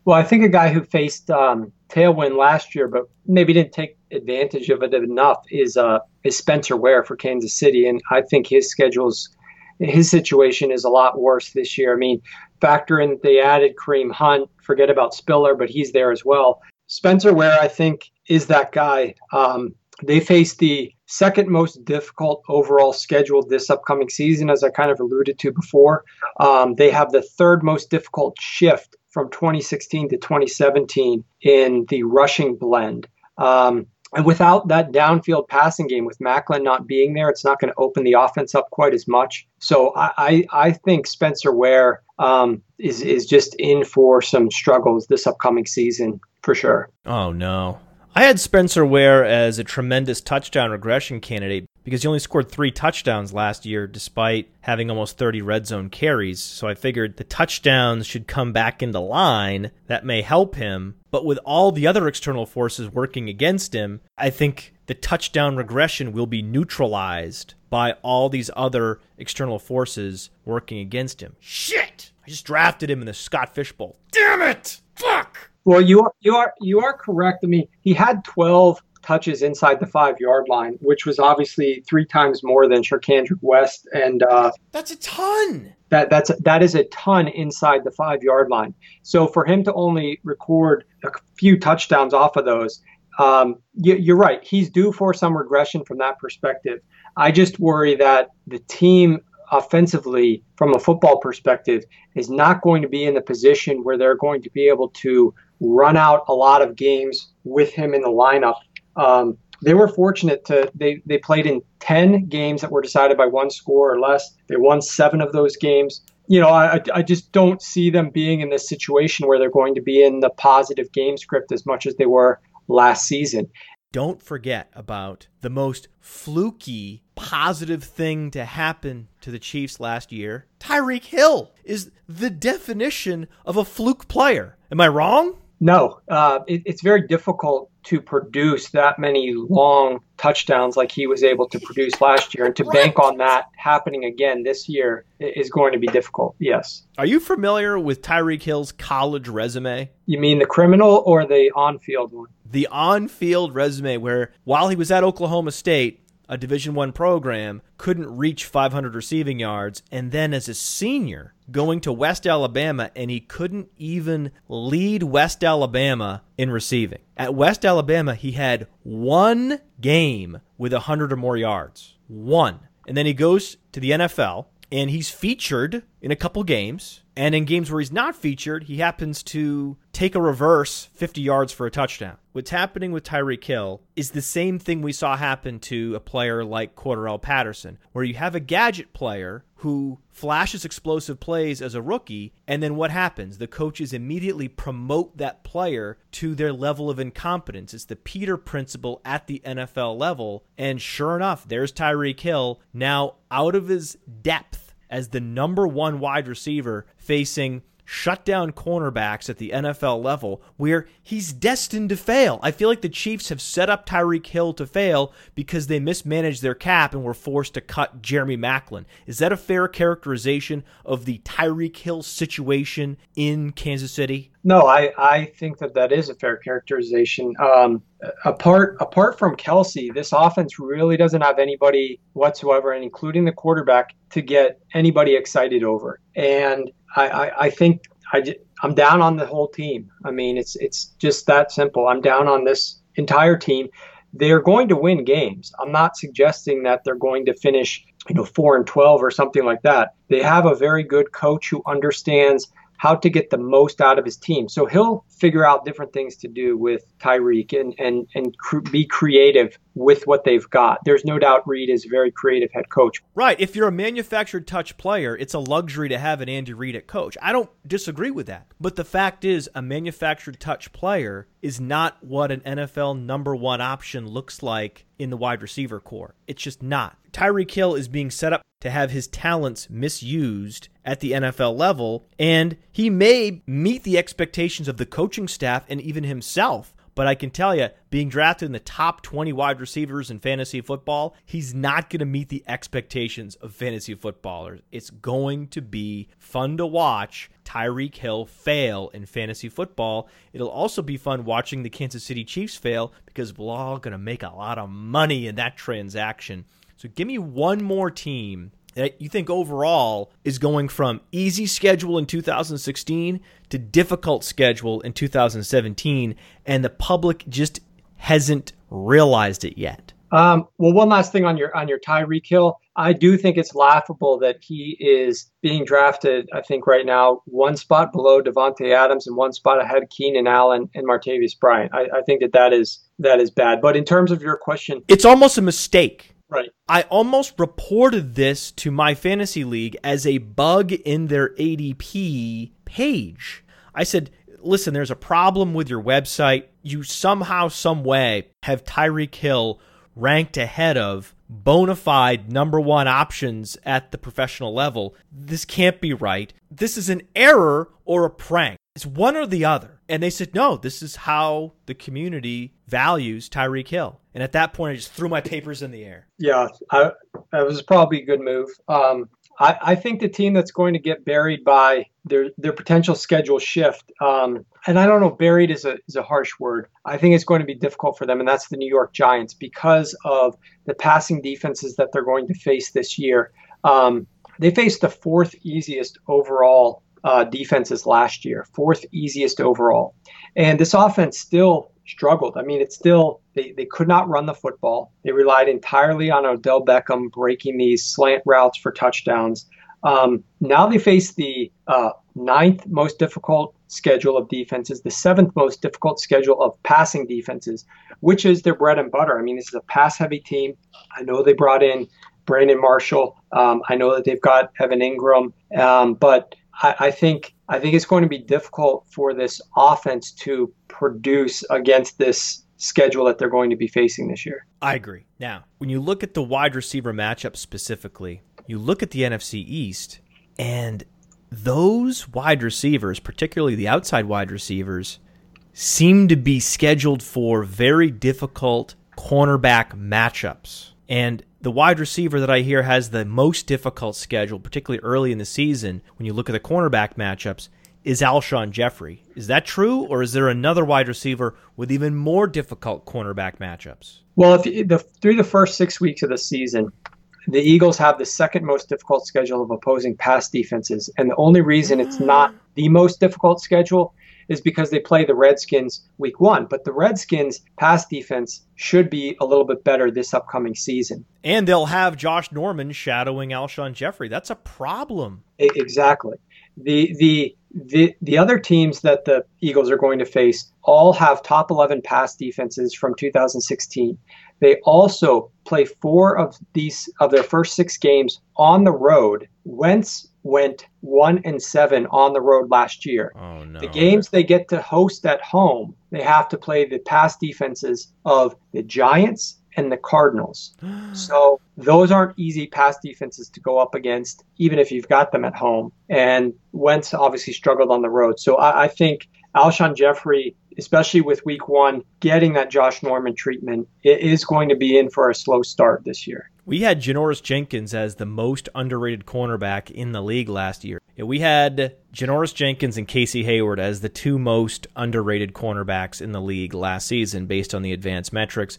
Well, I think a guy who faced um, tailwind last year, but maybe didn't take advantage of it enough, is uh, is Spencer Ware for Kansas City, and I think his schedule's his situation is a lot worse this year. I mean, factor in they added Kareem Hunt, forget about Spiller, but he's there as well. Spencer Ware, I think, is that guy. Um, they face the second most difficult overall schedule this upcoming season, as I kind of alluded to before. Um, they have the third most difficult shift from 2016 to 2017 in the rushing blend. Um, and without that downfield passing game, with Maclin not being there, it's not going to open the offense up quite as much. So I, I, I think Spencer Ware um, is is just in for some struggles this upcoming season for sure. Oh no. I had Spencer Ware as a tremendous touchdown regression candidate because he only scored three touchdowns last year despite having almost 30 red zone carries. So I figured the touchdowns should come back into line. That may help him. But with all the other external forces working against him, I think the touchdown regression will be neutralized by all these other external forces working against him. Shit! I just drafted him in the Scott Fish Bowl. Damn it! Fuck! Well, you are you are you are correct. I mean, he had 12 touches inside the five yard line, which was obviously three times more than Charcandrick West, and uh, that's a ton. That that's that is a ton inside the five yard line. So for him to only record a few touchdowns off of those, um, you, you're right. He's due for some regression from that perspective. I just worry that the team offensively, from a football perspective, is not going to be in the position where they're going to be able to run out a lot of games with him in the lineup. Um, they were fortunate to they they played in 10 games that were decided by one score or less. They won seven of those games. You know, I, I just don't see them being in this situation where they're going to be in the positive game script as much as they were last season. Don't forget about the most fluky positive thing to happen to the Chiefs last year. Tyreek Hill is the definition of a fluke player. Am I wrong? No, uh, it, it's very difficult to produce that many long touchdowns like he was able to produce last year, and to bank on that happening again this year is going to be difficult. Yes. Are you familiar with Tyreek Hill's college resume? You mean the criminal or the on-field one? the on-field resume where while he was at Oklahoma State, a Division 1 program, couldn't reach 500 receiving yards and then as a senior going to West Alabama and he couldn't even lead West Alabama in receiving. At West Alabama, he had one game with 100 or more yards. One. And then he goes to the NFL and he's featured in a couple games. And in games where he's not featured, he happens to take a reverse 50 yards for a touchdown. What's happening with Tyreek Hill is the same thing we saw happen to a player like Cordarrelle Patterson, where you have a gadget player who flashes explosive plays as a rookie, and then what happens? The coaches immediately promote that player to their level of incompetence. It's the Peter principle at the NFL level, and sure enough, there's Tyreek Hill now out of his depth as the number one wide receiver facing shutdown cornerbacks at the NFL level where he's destined to fail. I feel like the Chiefs have set up Tyreek Hill to fail because they mismanaged their cap and were forced to cut Jeremy Maclin. Is that a fair characterization of the Tyreek Hill situation in Kansas City? No, I, I think that that is a fair characterization. Um, apart apart from Kelce, this offense really doesn't have anybody whatsoever, and including the quarterback, to get anybody excited over. And I, I, I think I, I'm down on the whole team. I mean, it's it's just that simple. I'm down on this entire team. They're going to win games. I'm not suggesting that they're going to finish, you know, four and twelve or something like that. They have a very good coach who understands how to get the most out of his team. So he'll figure out different things to do with Tyreek and and and cr- be creative with what they've got. There's no doubt Reid is a very creative head coach. Right. If you're a manufactured touch player, it's a luxury to have an Andy Reid at coach. I don't disagree with that. But the fact is, a manufactured touch player is not what an NFL number one option looks like in the wide receiver corps. It's just not. Tyreek Hill is being set up to have his talents misused at the NFL level, and he may meet the expectations of the coaching staff and even himself. But I can tell you, being drafted in the top 20 wide receivers in fantasy football, he's not going to meet the expectations of fantasy footballers. It's going to be fun to watch Tyreek Hill fail in fantasy football. It'll also be fun watching the Kansas City Chiefs fail because we're all going to make a lot of money in that transaction. So give me one more team that you think overall is going from easy schedule in 2016 to difficult schedule in 2017, and the public just hasn't realized it yet? Um, well, one last thing on your on your Tyreek Hill, I do think it's laughable that he is being drafted. I think right now one spot below Davante Adams and one spot ahead of Keenan Allen and Martavis Bryant. I, I think that that is that is bad. But in terms of your question, it's almost a mistake Right. I almost reported this to my fantasy league as a bug in their ADP page. I said, listen, there's a problem with your website. You somehow, some way have Tyreek Hill ranked ahead of bona fide number one options at the professional level. This can't be right. This is an error or a prank. It's one or the other. And they said, no, this is how the community values Tyreek Hill. And at that point, I just threw my papers in the air. Yeah, I, that was probably a good move. Um, I, I, think the team that's going to get buried by their their potential schedule shift, um, and I don't know, buried is a is a harsh word. I think it's going to be difficult for them, and that's the New York Giants because of the passing defenses that they're going to face this year. Um, they faced the fourth easiest overall uh, defenses last year, fourth easiest overall. And this offense still struggled. I mean, it's still, they, they could not run the football. They relied entirely on Odell Beckham breaking these slant routes for touchdowns. Um, now they face the uh, ninth most difficult schedule of defenses, the seventh most difficult schedule of passing defenses, which is their bread and butter. I mean, this is a pass heavy team. I know they brought in Brandon Marshall. Um, I know that they've got Evan Engram, um, but I, I think I think it's going to be difficult for this offense to produce against this schedule that they're going to be facing this year. I agree. Now, when you look at the wide receiver matchup specifically, you look at the NFC East, and those wide receivers, particularly the outside wide receivers, seem to be scheduled for very difficult cornerback matchups. And the wide receiver that I hear has the most difficult schedule, particularly early in the season, when you look at the cornerback matchups, is Alshon Jeffery. Is that true, or is there another wide receiver with even more difficult cornerback matchups? Well, if the through the first six weeks of the season, the Eagles have the second most difficult schedule of opposing pass defenses, and the only reason it's not the most difficult schedule is because they play the Redskins week one. But the Redskins pass defense should be a little bit better this upcoming season. And they'll have Josh Norman shadowing Alshon Jeffery. That's a problem. Exactly. The the the the other teams that the Eagles are going to face all have top 11 pass defenses from 2016. They also play four of these of their first six games on the road. Wentz went one and seven on the road last year. Oh, no. The games they get to host at home, they have to play the pass defenses of the Giants and the Cardinals. so those aren't easy pass defenses to go up against, even if you've got them at home. And Wentz obviously struggled on the road. So I, I think Alshon Jeffery, especially with week one, getting that Josh Norman treatment, it is going to be in for a slow start this year. We had Janoris Jenkins as the most underrated cornerback in the league last year. We had Janoris Jenkins and Casey Hayward as the two most underrated cornerbacks in the league last season based on the advanced metrics.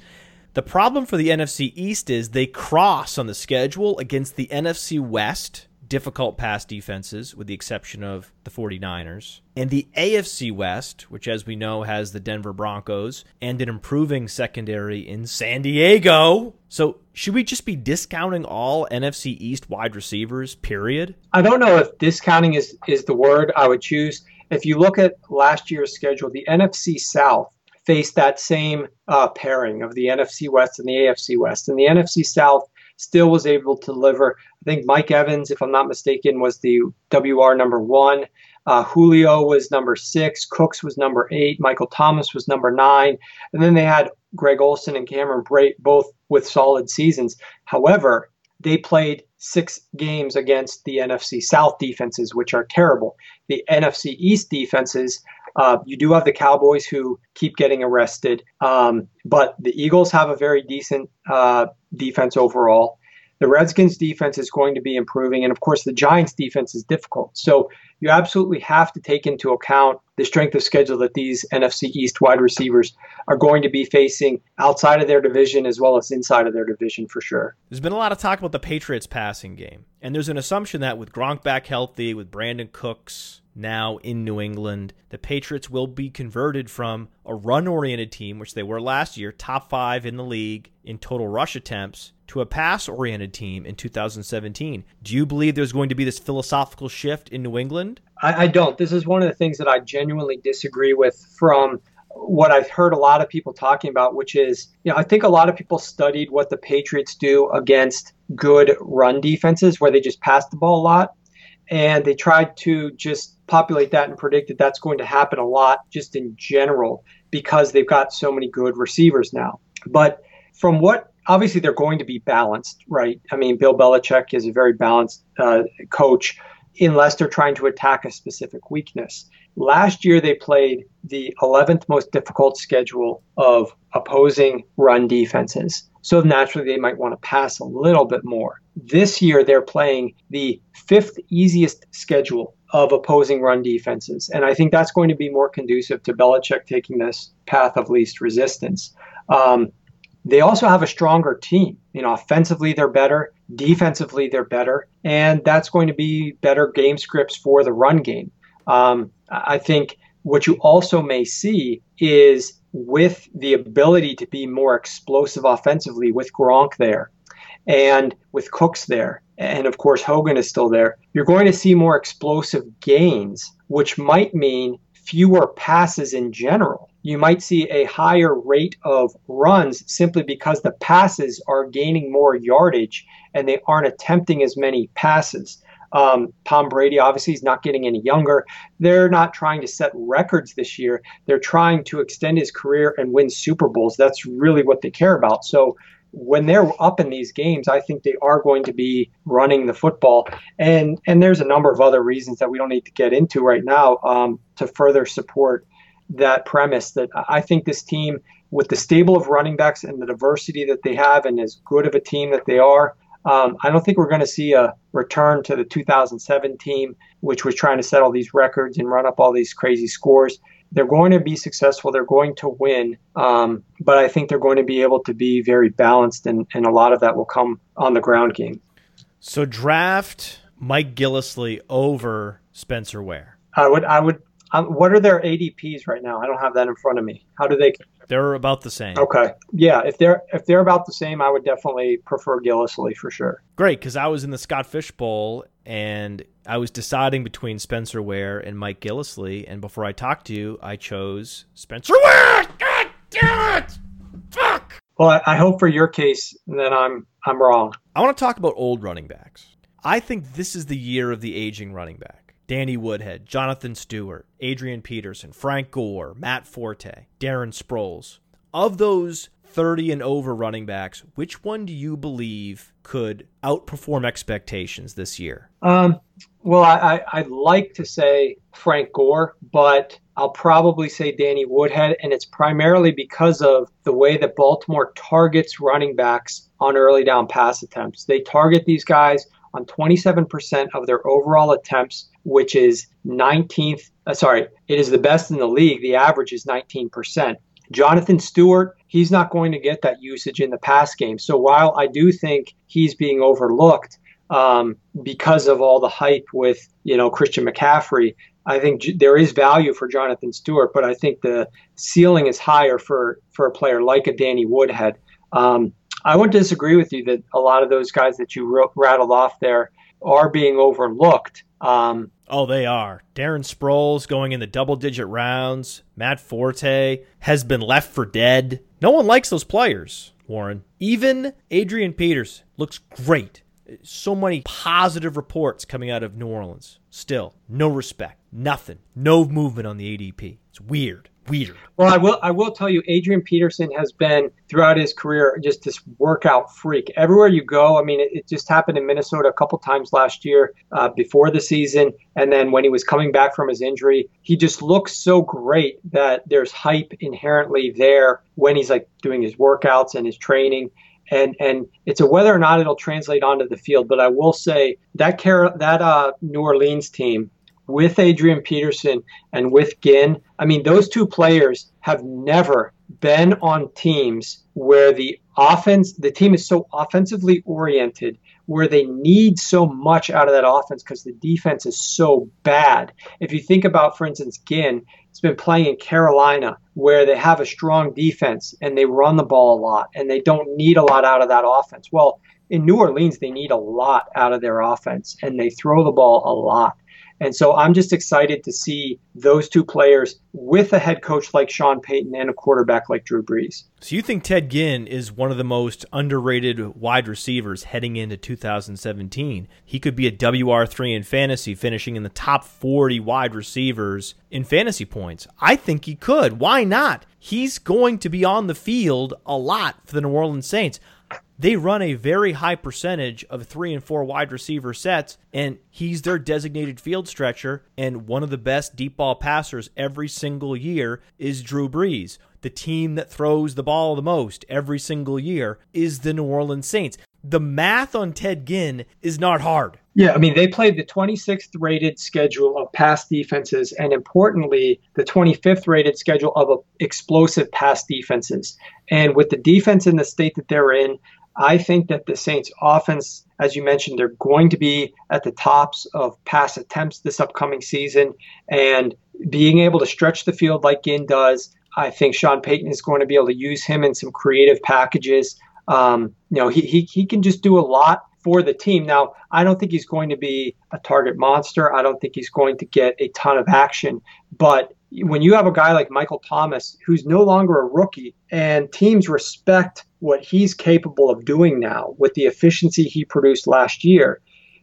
The problem for the NFC East is they cross on the schedule against the NFC West difficult pass defenses, with the exception of the 49ers. And the AFC West, which, as we know, has the Denver Broncos and an improving secondary in San Diego. So, should we just be discounting all NFC East wide receivers, period? I don't know if discounting is, is the word I would choose. If you look at last year's schedule, the NFC South faced that same uh, pairing of the NFC West and the AFC West. And the NFC South still was able to deliver. I think Mike Evans, if I'm not mistaken, was the WR number one. Uh, Julio was number six. Cooks was number eight. Michael Thomas was number nine. And then they had Greg Olsen and Cameron Brate both with solid seasons. However, they played six games against the NFC South defenses, which are terrible. The NFC East defenses, uh, you do have the Cowboys who keep getting arrested, um, but the Eagles have a very decent uh, defense overall. The Redskins defense is going to be improving. And of course, the Giants defense is difficult. So you absolutely have to take into account the strength of schedule that these NFC East wide receivers are going to be facing outside of their division as well as inside of their division for sure. There's been a lot of talk about the Patriots passing game. And there's an assumption that with Gronk back healthy, with Brandin Cooks, now in New England. The Patriots will be converted from a run oriented team, which they were last year, top five in the league in total rush attempts, to a pass oriented team in 2017. Do you believe there's going to be this philosophical shift in New England? I, I don't. This is one of the things that I genuinely disagree with from what I've heard a lot of people talking about, which is, you know, I think a lot of people studied what the Patriots do against good run defenses where they just pass the ball a lot. And they tried to just populate that and predict that that's going to happen a lot just in general because they've got so many good receivers now. But from what obviously they're going to be balanced, right? I mean, Bill Belichick is a very balanced uh, coach unless they're trying to attack a specific weakness. Last year, they played the 11th most difficult schedule of opposing run defenses. So naturally, they might want to pass a little bit more. This year, they're playing the fifth easiest schedule of opposing run defenses. And I think that's going to be more conducive to Belichick taking this path of least resistance. Um, they also have a stronger team. You know, offensively they're better, defensively they're better, and that's going to be better game scripts for the run game. Um, I think what you also may see is with the ability to be more explosive offensively with Gronk there and with Cooks there, and of course Hogan is still there, you're going to see more explosive gains, which might mean fewer passes in general. You might see a higher rate of runs simply because the passes are gaining more yardage and they aren't attempting as many passes. Um, Tom Brady obviously is not getting any younger. They're not trying to set records this year. They're trying to extend his career and win Super Bowls. That's really what they care about. So when they're up in these games, I think they are going to be running the football. And and there's a number of other reasons that we don't need to get into right now um, to further support that premise. That I think this team, with the stable of running backs and the diversity that they have, and as good of a team that they are, Um, I don't think we're going to see a return to the 2007 team, which was trying to set all these records and run up all these crazy scores. They're going to be successful. They're going to win. Um, but I think they're going to be able to be very balanced, and, and a lot of that will come on the ground game. So draft Mike Gillislee over Spencer Ware. I would. I would. Um, what are their ADPs right now? I don't have that in front of me. How do they? They're about the same. Okay. Yeah. If they're if they're about the same, I would definitely prefer Gillislee for sure. Great, because I was in the Scott Fish Bowl and I was deciding between Spencer Ware and Mike Gillislee, and before I talked to you, I chose Spencer Ware. God damn it! Fuck. Well, I, I hope for your case that I'm I'm wrong. I want to talk about old running backs. I think this is the year of the aging running back. Danny Woodhead, Jonathan Stewart, Adrian Peterson, Frank Gore, Matt Forte, Darren Sproles. Of those 30 and over running backs, which one do you believe could outperform expectations this year? Um, well, I, I, would like to say Frank Gore, but I'll probably say Danny Woodhead, and it's primarily because of the way that Baltimore targets running backs on early down pass attempts. They target these guys on 27% of their overall attempts, which is 19th. Uh, sorry, it is the best in the league. The average is 19%. Jonathan Stewart, he's not going to get that usage in the pass game. So while I do think he's being overlooked um, because of all the hype with you know Christian McCaffrey, I think there is value for Jonathan Stewart, but I think the ceiling is higher for for a player like a Danny Woodhead. Um, I would disagree with you that a lot of those guys that you rattled off there are being overlooked. Um, oh, they are. Darren Sproles going in the double digit rounds. Matt Forte has been left for dead. No one likes those players, Warren. Even Adrian Peters looks great. So many positive reports coming out of New Orleans. Still, no respect, nothing, no movement on the ADP. It's weird weird. Well, I will I will tell you, Adrian Peterson has been throughout his career just this workout freak. Everywhere you go, I mean, it, it just happened in Minnesota a couple times last year uh, before the season, and then when he was coming back from his injury, he just looks so great that there's hype inherently there when he's like doing his workouts and his training. And, and it's a whether or not it'll translate onto the field. But I will say that Car- that uh, New Orleans team with Adrian Peterson and with Ginn, I mean, those two players have never been on teams where the offense, the team is so offensively oriented, where they need so much out of that offense because the defense is so bad. If you think about, for instance, Ginn, has been playing in Carolina where they have a strong defense and they run the ball a lot and they don't need a lot out of that offense. Well, in New Orleans, they need a lot out of their offense and they throw the ball a lot. And so I'm just excited to see those two players with a head coach like Sean Payton and a quarterback like Drew Brees. So you think Ted Ginn is one of the most underrated wide receivers heading into 2017? He could be a WR3 in fantasy, finishing in the top 40 wide receivers in fantasy points. I think he could. Why not? He's going to be on the field a lot for the New Orleans Saints they run a very high percentage of three and four wide receiver sets, and he's their designated field stretcher. And one of the best deep ball passers every single year is Drew Brees. The team that throws the ball the most every single year is the New Orleans Saints. The math on Ted Ginn is not hard. Yeah, I mean, they played the 26th rated schedule of pass defenses, and importantly, the 25th rated schedule of explosive pass defenses. And with the defense in the state that they're in, I think that the Saints offense, as you mentioned, they're going to be at the tops of pass attempts this upcoming season. And being able to stretch the field like Ginn does, I think Sean Payton is going to be able to use him in some creative packages. Um, you know, he, he, he can just do a lot for the team. Now, I don't think he's going to be a target monster. I don't think he's going to get a ton of action. But when you have a guy like Michael Thomas, who's no longer a rookie, and teams respect what he's capable of doing now with the efficiency he produced last year,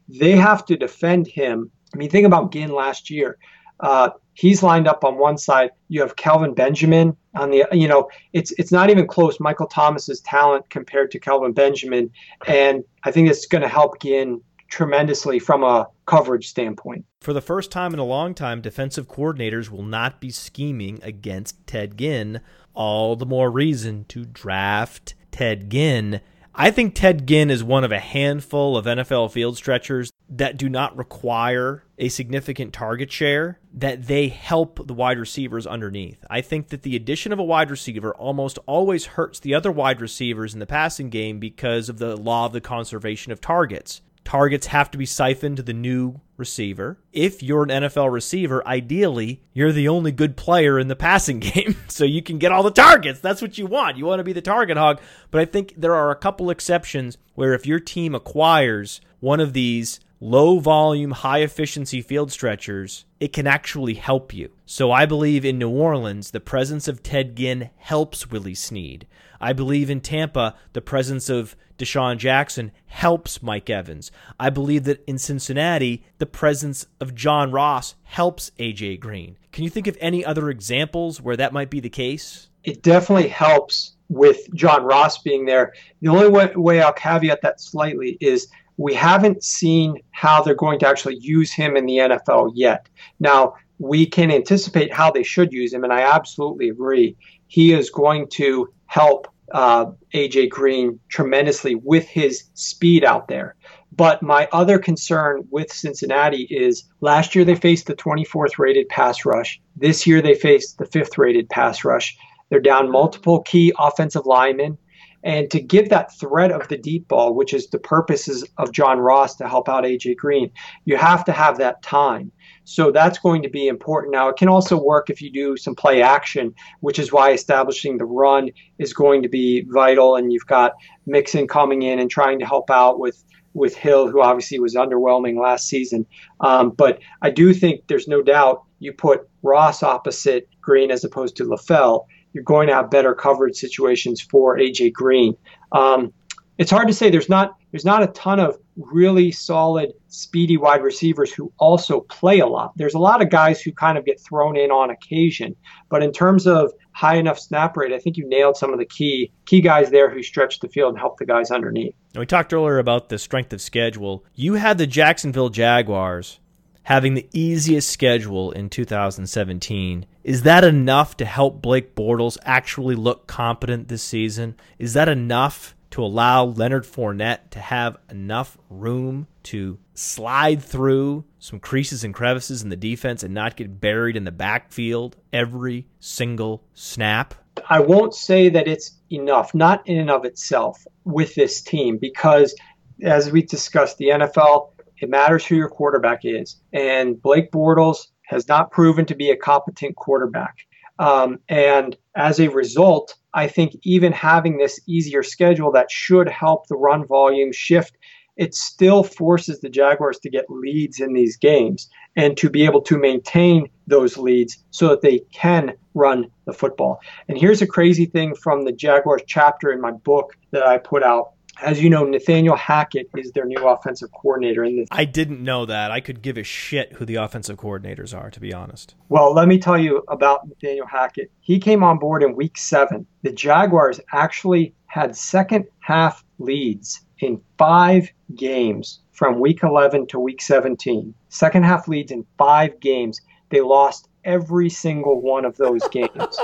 they have to defend him. I mean, think about Ginn last year. Uh, he's lined up on one side. You have Kelvin Benjamin on the. You know, it's it's not even close. Michael Thomas's talent compared to Kelvin Benjamin, and I think it's going to help Ginn tremendously from a coverage standpoint. For the first time in a long time, defensive coordinators will not be scheming against Ted Ginn. All the more reason to draft Ted Ginn. I think Ted Ginn is one of a handful of NFL field stretchers that do not require a significant target share, that they help the wide receivers underneath. I think that the addition of a wide receiver almost always hurts the other wide receivers in the passing game because of the law of the conservation of targets. Targets have to be siphoned to the new receiver. If you're an NFL receiver, ideally, you're the only good player in the passing game, so you can get all the targets. That's what you want. You want to be the target hog. But I think there are a couple exceptions where if your team acquires one of these low volume, high efficiency field stretchers, it can actually help you. So I believe in New Orleans, the presence of Ted Ginn helps Willie Snead. I believe in Tampa, the presence of DeSean Jackson helps Mike Evans. I believe that in Cincinnati, the presence of John Ross helps AJ Green. Can you think of any other examples where that might be the case? It definitely helps with John Ross being there. The only way, way I'll caveat that slightly is we haven't seen how they're going to actually use him in the NFL yet. Now, we can anticipate how they should use him, and I absolutely agree. He is going to help uh, AJ Green tremendously with his speed out there. But my other concern with Cincinnati is last year they faced the 24th rated pass rush. This year they faced the fifth rated pass rush. They're down multiple key offensive linemen. And to give that threat of the deep ball, which is the purposes of John Ross to help out AJ Green, you have to have that time. So that's going to be important. Now, it can also work if you do some play action, which is why establishing the run is going to be vital. And you've got Mixon coming in and trying to help out with with Hill, who obviously was underwhelming last season. Um, but I do think there's no doubt you put Ross opposite Green as opposed to LaFell, you're going to have better coverage situations for AJ Green. Um, it's hard to say. There's not there's not a ton of really solid, speedy wide receivers who also play a lot. There's a lot of guys who kind of get thrown in on occasion, but in terms of high enough snap rate, I think you nailed some of the key key guys there who stretch the field and help the guys underneath. And We talked earlier about the strength of schedule. You had the Jacksonville Jaguars having the easiest schedule in 2017. Is that enough to help Blake Bortles actually look competent this season? Is that enough to allow Leonard Fournette to have enough room to slide through some creases and crevices in the defense and not get buried in the backfield every single snap? I won't say that it's enough, not in and of itself, with this team, because as we discussed, the NFL, it matters who your quarterback is. And Blake Bortles has not proven to be a competent quarterback. Um, and as a result, I think even having this easier schedule that should help the run volume shift, it still forces the Jaguars to get leads in these games and to be able to maintain those leads so that they can run the football. And here's a crazy thing from the Jaguars chapter in my book that I put out as you know, Nathaniel Hackett is their new offensive coordinator. And I didn't know that. I could give a shit who the offensive coordinators are, to be honest. Well, let me tell you about Nathaniel Hackett. He came on board in week seven. The Jaguars actually had second half leads in five games from week 11 to week 17. Second half leads in five games. They lost every single one of those games.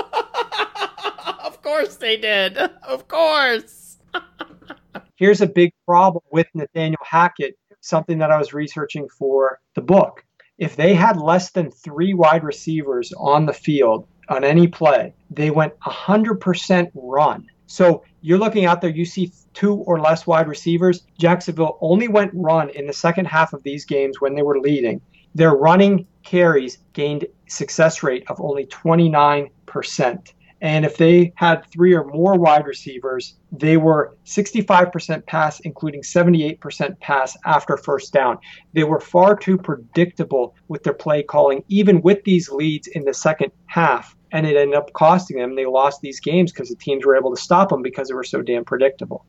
of course they did. Of course. Here's a big problem with Nathaniel Hackett, something that I was researching for the book. If they had less than three wide receivers on the field on any play, they went 100% run. So you're looking out there, you see two or less wide receivers. Jacksonville only went run in the second half of these games when they were leading. Their running carries gained success rate of only 29%. And if they had three or more wide receivers, they were 65% pass, including 78% pass after first down. They were far too predictable with their play calling, even with these leads in the second half. And it ended up costing them. They lost these games because the teams were able to stop them because they were so damn predictable.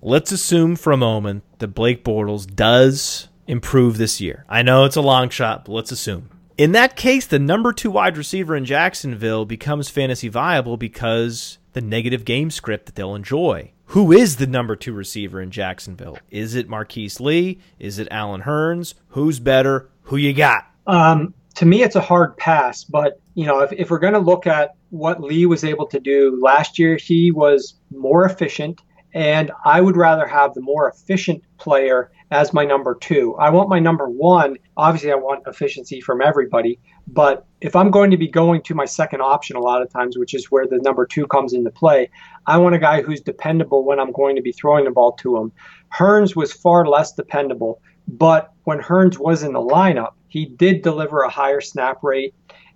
Let's assume for a moment that Blake Bortles does improve this year. I know it's a long shot, but let's assume. In that case, the number two wide receiver in Jacksonville becomes fantasy viable because the negative game script that they'll enjoy. Who is the number two receiver in Jacksonville? Is it Marquise Lee? Is it Allen Hurns? Who's better? Who you got? Um, to me, it's a hard pass. But you know, if, if we're going to look at what Lee was able to do last year, he was more efficient And I would rather have the more efficient player as my number two. I want my number one. Obviously, I want efficiency from everybody. But if I'm going to be going to my second option a lot of times, which is where the number two comes into play, I want a guy who's dependable when I'm going to be throwing the ball to him. Hurns was far less dependable, but when Hurns was in the lineup, he did deliver a higher snap rate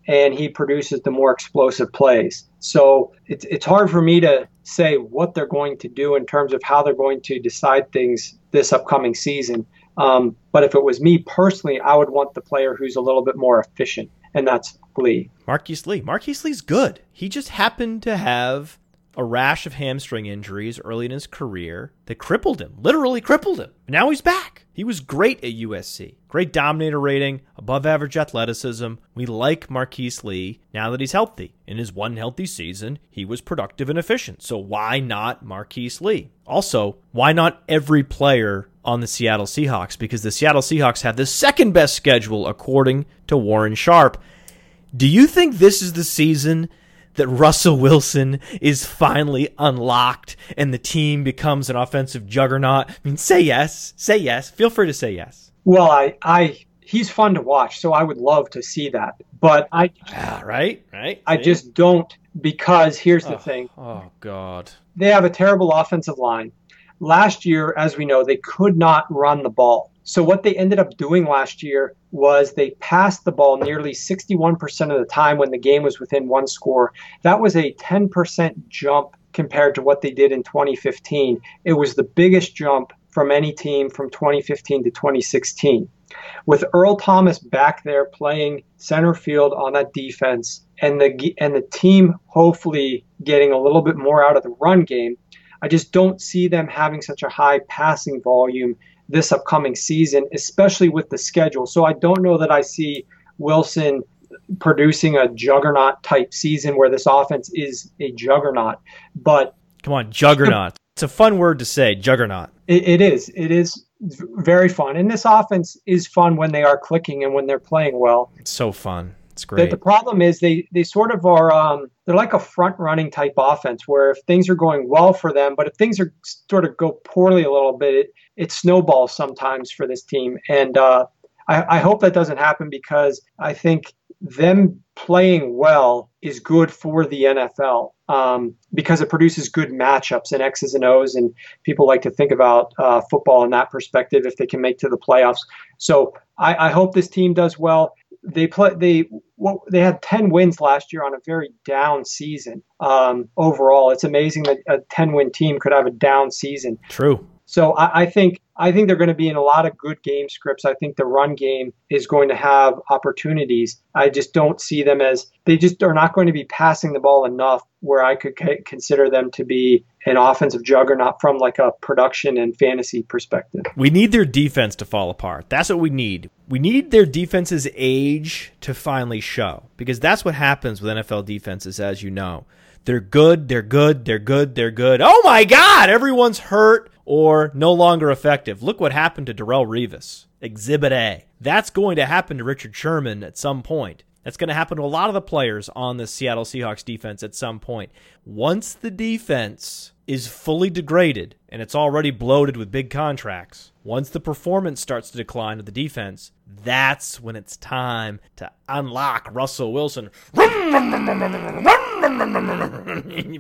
and he produces the more explosive plays. So it's, it's hard for me to say what they're going to do in terms of how they're going to decide things this upcoming season. Um, but if it was me personally, I would want the player who's a little bit more efficient, and that's Lee. Marquise Lee. Marquise Lee's good. He just happened to have a rash of hamstring injuries early in his career that crippled him, literally crippled him. Now he's back. He was great at USC. Great dominator rating, above average athleticism. We like Marquise Lee now that he's healthy. In his one healthy season, he was productive and efficient. So why not Marquise Lee? Also, why not every player on the Seattle Seahawks? Because the Seattle Seahawks have the second best schedule according to Warren Sharp. Do you think this is the season that Russell Wilson is finally unlocked and the team becomes an offensive juggernaut? I mean, say yes. Say yes. Feel free to say yes. Well, I, I, he's fun to watch, so I would love to see that. But I, yeah, right, right. I just don't because here's the oh, thing. Oh God. They have a terrible offensive line. Last year, as we know, they could not run the ball. So what they ended up doing last year was they passed the ball nearly 61% of the time when the game was within one score. That was a 10% jump compared to what they did in 2015. It was the biggest jump from any team from 2015 to 2016. With Earl Thomas back there playing center field on that defense and the and the team hopefully getting a little bit more out of the run game, I just don't see them having such a high passing volume this upcoming season, especially with the schedule. So I don't know that I see Wilson producing a juggernaut type season where this offense is a juggernaut. But come on, juggernaut. It's a fun word to say, juggernaut. it, it is. It is very fun. And this offense is fun when they are clicking and when they're playing well. It's so fun. It's great. The, the problem is they they sort of are um, they're like a front running type offense where if things are going well for them, but if things are sort of go poorly a little bit, it, it snowballs sometimes for this team. And uh, I, I hope that doesn't happen because I think them playing well is good for the NFL um, because it produces good matchups and X's and O's, and people like to think about uh, football in that perspective if they can make to the playoffs. So I, I hope this team does well they play they well, they had 10 wins last year on a very down season. Um, overall it's amazing that a 10 win team could have a down season. True. So I, I think I think they're going to be in a lot of good game scripts. I think the run game is going to have opportunities. I just don't see them as they just are not going to be passing the ball enough where I could consider them to be an offensive juggernaut from like a production and fantasy perspective. We need their defense to fall apart. That's what we need. We need their defense's age to finally show because that's what happens with NFL defenses as you know. They're good, they're good, they're good, they're good. Oh my god, everyone's hurt or no longer effective. Look what happened to Darrelle Revis. Exhibit A. That's going to happen to Richard Sherman at some point. That's going to happen to a lot of the players on the Seattle Seahawks defense at some point. Once the defense is fully degraded and it's already bloated with big contracts, once the performance starts to decline of the defense, that's when it's time to unlock Russell Wilson.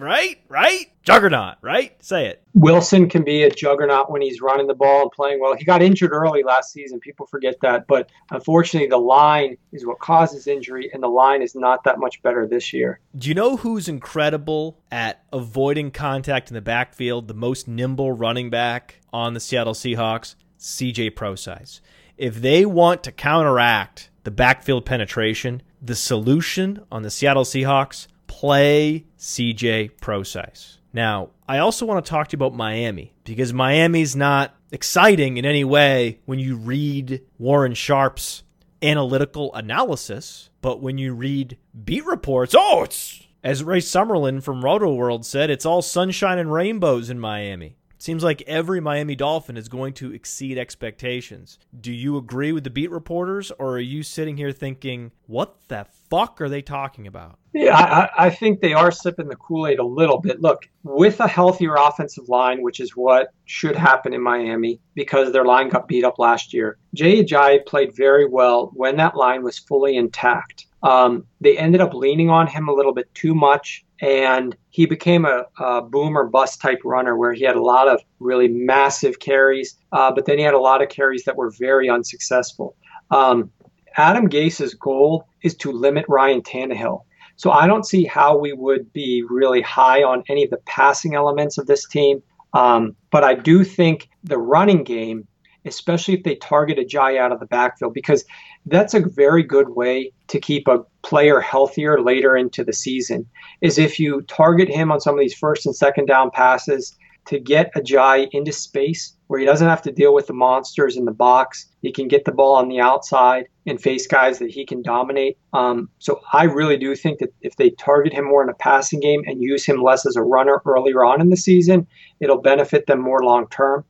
right? Right? Juggernaut, right? Say it. Wilson can be a juggernaut when he's running the ball and playing well. He got injured early last season. People forget that. But unfortunately, the line is what causes injury, and the line is not that much better this year. Do you know who's incredible at avoiding contact in the backfield? The most nimble running back on the Seattle Seahawks? CJ Prosise. If they want to counteract the backfield penetration, the solution on the Seattle Seahawks play CJ Prosise. Now, I also want to talk to you about Miami because Miami's not exciting in any way when you read Warren Sharp's analytical analysis, but when you read beat reports, oh, it's as Ray Summerlin from Roto World said, it's all sunshine and rainbows in Miami. Seems like every Miami Dolphin is going to exceed expectations. Do you agree with the beat reporters, or are you sitting here thinking, what the fuck are they talking about? Yeah, I, I think they are sipping the Kool Aid a little bit. Look, with a healthier offensive line, which is what should happen in Miami because their line got beat up last year, Jay Ajayi played very well when that line was fully intact. Um, they ended up leaning on him a little bit too much, and he became a, a boom or bust type runner where he had a lot of really massive carries, uh, but then he had a lot of carries that were very unsuccessful. Um, Adam Gase's goal is to limit Ryan Tannehill. So I don't see how we would be really high on any of the passing elements of this team. Um, but I do think the running game especially if they target Ajayi out of the backfield, because that's a very good way to keep a player healthier later into the season. Is if you target him on some of these first and second down passes to get Ajayi into space where he doesn't have to deal with the monsters in the box. He can get the ball on the outside and face guys that he can dominate. Um, so I really do think that if they target him more in a passing game and use him less as a runner earlier on in the season, it'll benefit them more long term.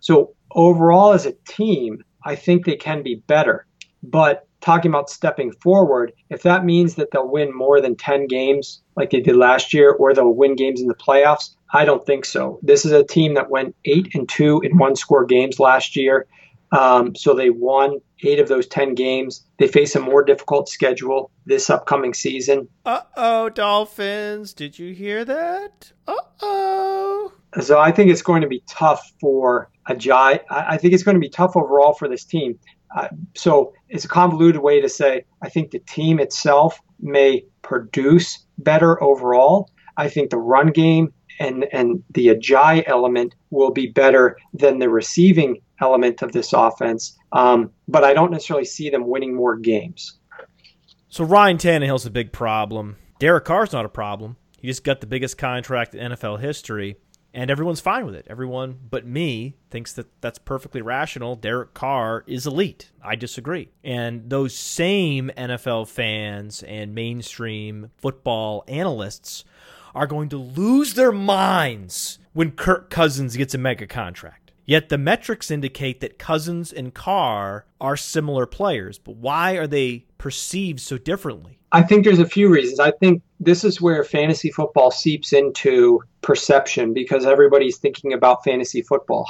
So overall as a team, I think they can be better. But talking about stepping forward, if that means that they'll win more than 10 games like they did last year or they'll win games in the playoffs, I don't think so. This is a team that went 8 and 2 in one score games last year. Um, so they won eight of those 10 games. They face a more difficult schedule this upcoming season. Uh oh, Dolphins. Did you hear that? Uh oh. So I think it's going to be tough for Ajayi. I think it's going to be tough overall for this team. Uh, so it's a convoluted way to say I think the team itself may produce better overall. I think the run game and and the Ajayi element will be better than the receiving element of this offense. Um, but I don't necessarily see them winning more games. So Ryan Tannehill's a big problem. Derek Carr's not a problem. He just got the biggest contract in NFL history and everyone's fine with it. Everyone but me thinks that that's perfectly rational. Derek Carr is elite. I disagree. And those same NFL fans and mainstream football analysts are going to lose their minds when Kirk Cousins gets a mega contract. Yet the metrics indicate that Cousins and Carr are similar players, but why are they perceived so differently? I think there's a few reasons. I think this is where fantasy football seeps into perception because everybody's thinking about fantasy football.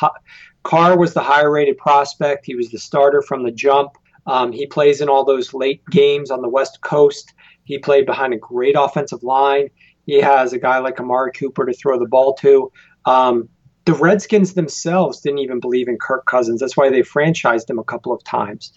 Carr was the higher rated prospect. He was the starter from the jump. Um, he plays in all those late games on the West Coast. He played behind a great offensive line. He has a guy like Amari Cooper to throw the ball to. Um, the Redskins themselves didn't even believe in Kirk Cousins. That's why they franchised him a couple of times.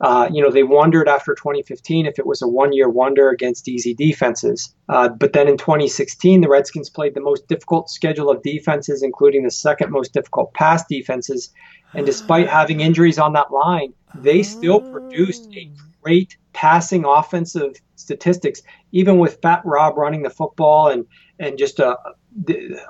Uh, you know, they wondered after 2015 if it was a one year wonder against easy defenses. Uh, but then in 2016, the Redskins played the most difficult schedule of defenses, including the second most difficult pass defenses. And despite having injuries on that line, they still produced a great passing offensive statistics, even with Fat Rob running the football and and just a,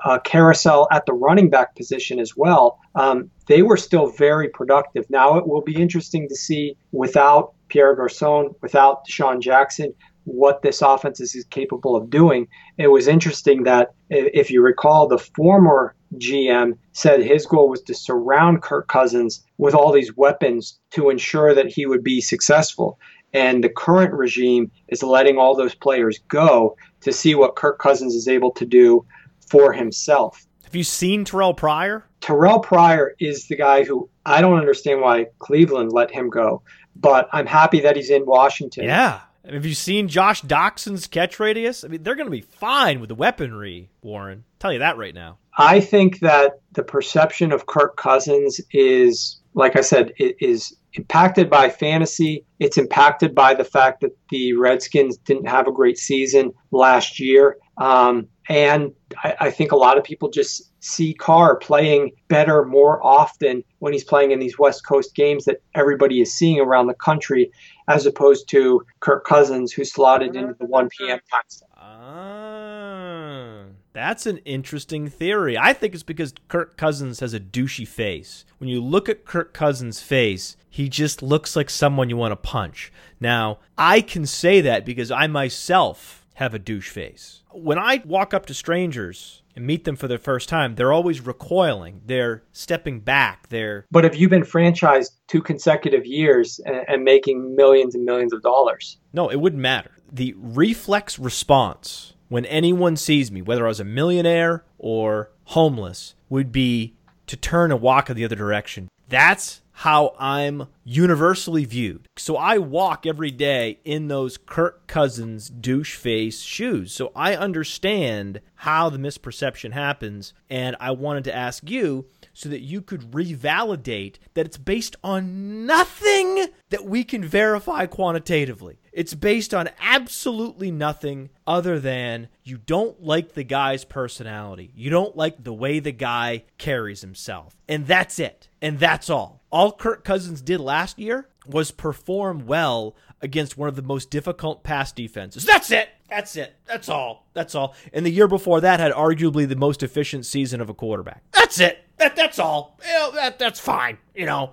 a carousel at the running back position as well. Um, they were still very productive. Now it will be interesting to see without Pierre Garcon, without DeSean Jackson, what this offense is capable of doing. It was interesting that if you recall, the former GM said his goal was to surround Kirk Cousins with all these weapons to ensure that he would be successful. And the current regime is letting all those players go to see what Kirk Cousins is able to do for himself. Have you seen Terrell Pryor? Terrell Pryor is the guy who I don't understand why Cleveland let him go, but I'm happy that he's in Washington. Yeah. Have you seen Josh Doctson's catch radius? I mean, they're going to be fine with the weaponry, Warren. I'll tell you that right now. I think that the perception of Kirk Cousins is, like I said, it is impacted by fantasy. It's impacted by the fact that the Redskins didn't have a great season last year. Um, and I, I, think a lot of people just see Carr playing better more often when he's playing in these West Coast games that everybody is seeing around the country, as opposed to Kirk Cousins, who slotted into the 1 p.m. time slot. Ah, that's an interesting theory. I think it's because Kirk Cousins has a douchey face. When you look at Kirk Cousins' face, he just looks like someone you want to punch. Now, I can say that because I myself have a douche face. When I walk up to strangers and meet them for the first time, they're always recoiling. They're stepping back. They're But have you've been franchised two consecutive years and, and making millions and millions of dollars? No, it wouldn't matter. The reflex response when anyone sees me, whether I was a millionaire or homeless, would be to turn and walk in the other direction. That's how I'm universally viewed. So I walk every day in those Kirk Cousins douche face shoes. So I understand how the misperception happens. And I wanted to ask you so that you could revalidate that it's based on nothing that we can verify quantitatively. It's based on absolutely nothing other than you don't like the guy's personality. You don't like the way the guy carries himself. And that's it. And that's all. All Kirk Cousins did last year was perform well against one of the most difficult pass defenses. That's it. That's it. That's all. That's all. And the year before that had arguably the most efficient season of a quarterback. That's it. That that's all. You know, that that's fine. You know,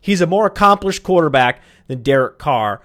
he's a more accomplished quarterback than Derek Carr,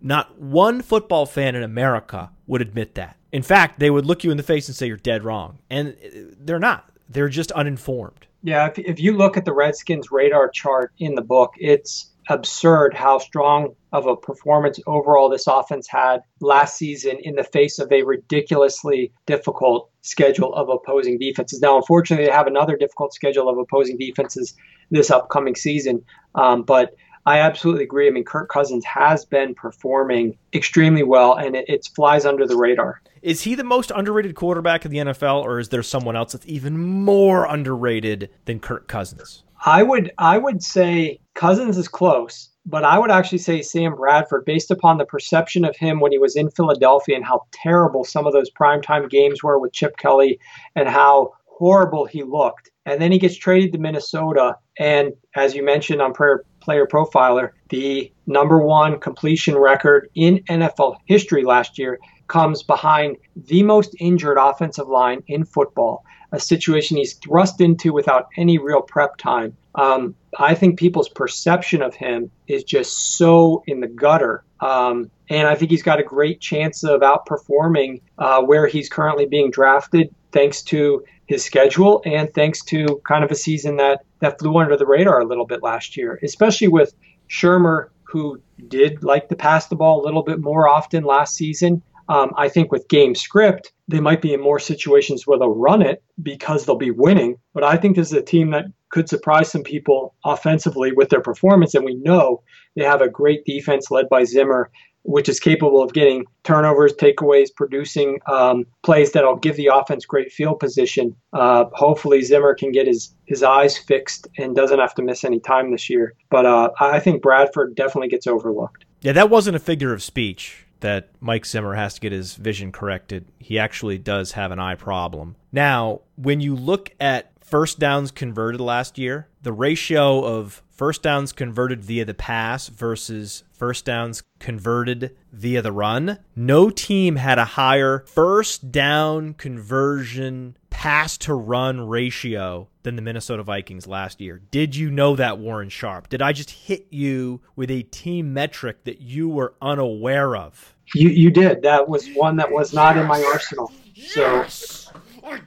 not one football fan in America would admit that. In fact, they would look you in the face and say you're dead wrong, and they're not. They're just uninformed. Yeah, if, if you look at the Redskins radar chart in the book, it's absurd how strong of a performance overall this offense had last season in the face of a ridiculously difficult schedule of opposing defenses. Now, unfortunately, they have another difficult schedule of opposing defenses this upcoming season, um, but I absolutely agree. I mean, Kirk Cousins has been performing extremely well, and it, it, flies under the radar. Is he the most underrated quarterback in the NFL, or is there someone else that's even more underrated than Kirk Cousins? I would I would say Cousins is close, but I would actually say Sam Bradford, based upon the perception of him when he was in Philadelphia and how terrible some of those primetime games were with Chip Kelly and how horrible he looked. And then he gets traded to Minnesota. And as you mentioned on Player, player Profiler, the number one completion record in NFL history last year comes behind the most injured offensive line in football, a situation he's thrust into without any real prep time. Um, I think people's perception of him is just so in the gutter. Um, and I think he's got a great chance of outperforming uh, where he's currently being drafted, thanks to his schedule and thanks to kind of a season that, that flew under the radar a little bit last year, especially with Shurmur, who did like to pass the ball a little bit more often last season. Um, I think with game script, they might be in more situations where they'll run it because they'll be winning. But I think this is a team that could surprise some people offensively with their performance. And we know they have a great defense led by Zimmer, which is capable of getting turnovers, takeaways, producing um, plays that'll give the offense great field position. Uh, hopefully, Zimmer can get his, his eyes fixed and doesn't have to miss any time this year. But uh, I think Bradford definitely gets overlooked. Yeah, that wasn't a figure of speech that Mike Zimmer has to get his vision corrected. He actually does have an eye problem. Now, when you look at first downs converted last year, the ratio of first downs converted via the pass versus first downs converted via the run, no team had a higher first down conversion pass to run ratio than the Minnesota Vikings last year. Did you know that, Warren Sharp? Did I just hit you with a team metric that you were unaware of? You you did. That was one that was not yes! in my arsenal. Yes! I,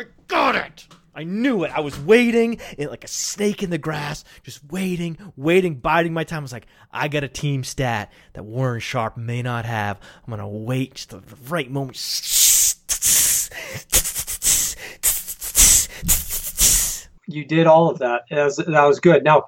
I got it. I knew it. I was waiting eh, like a snake in the grass, just waiting, waiting, biding my time. I was like, I got a team stat that Warren Sharp may not have. I'm gonna wait just the right moment. You did all of that. That was, that was good. Now,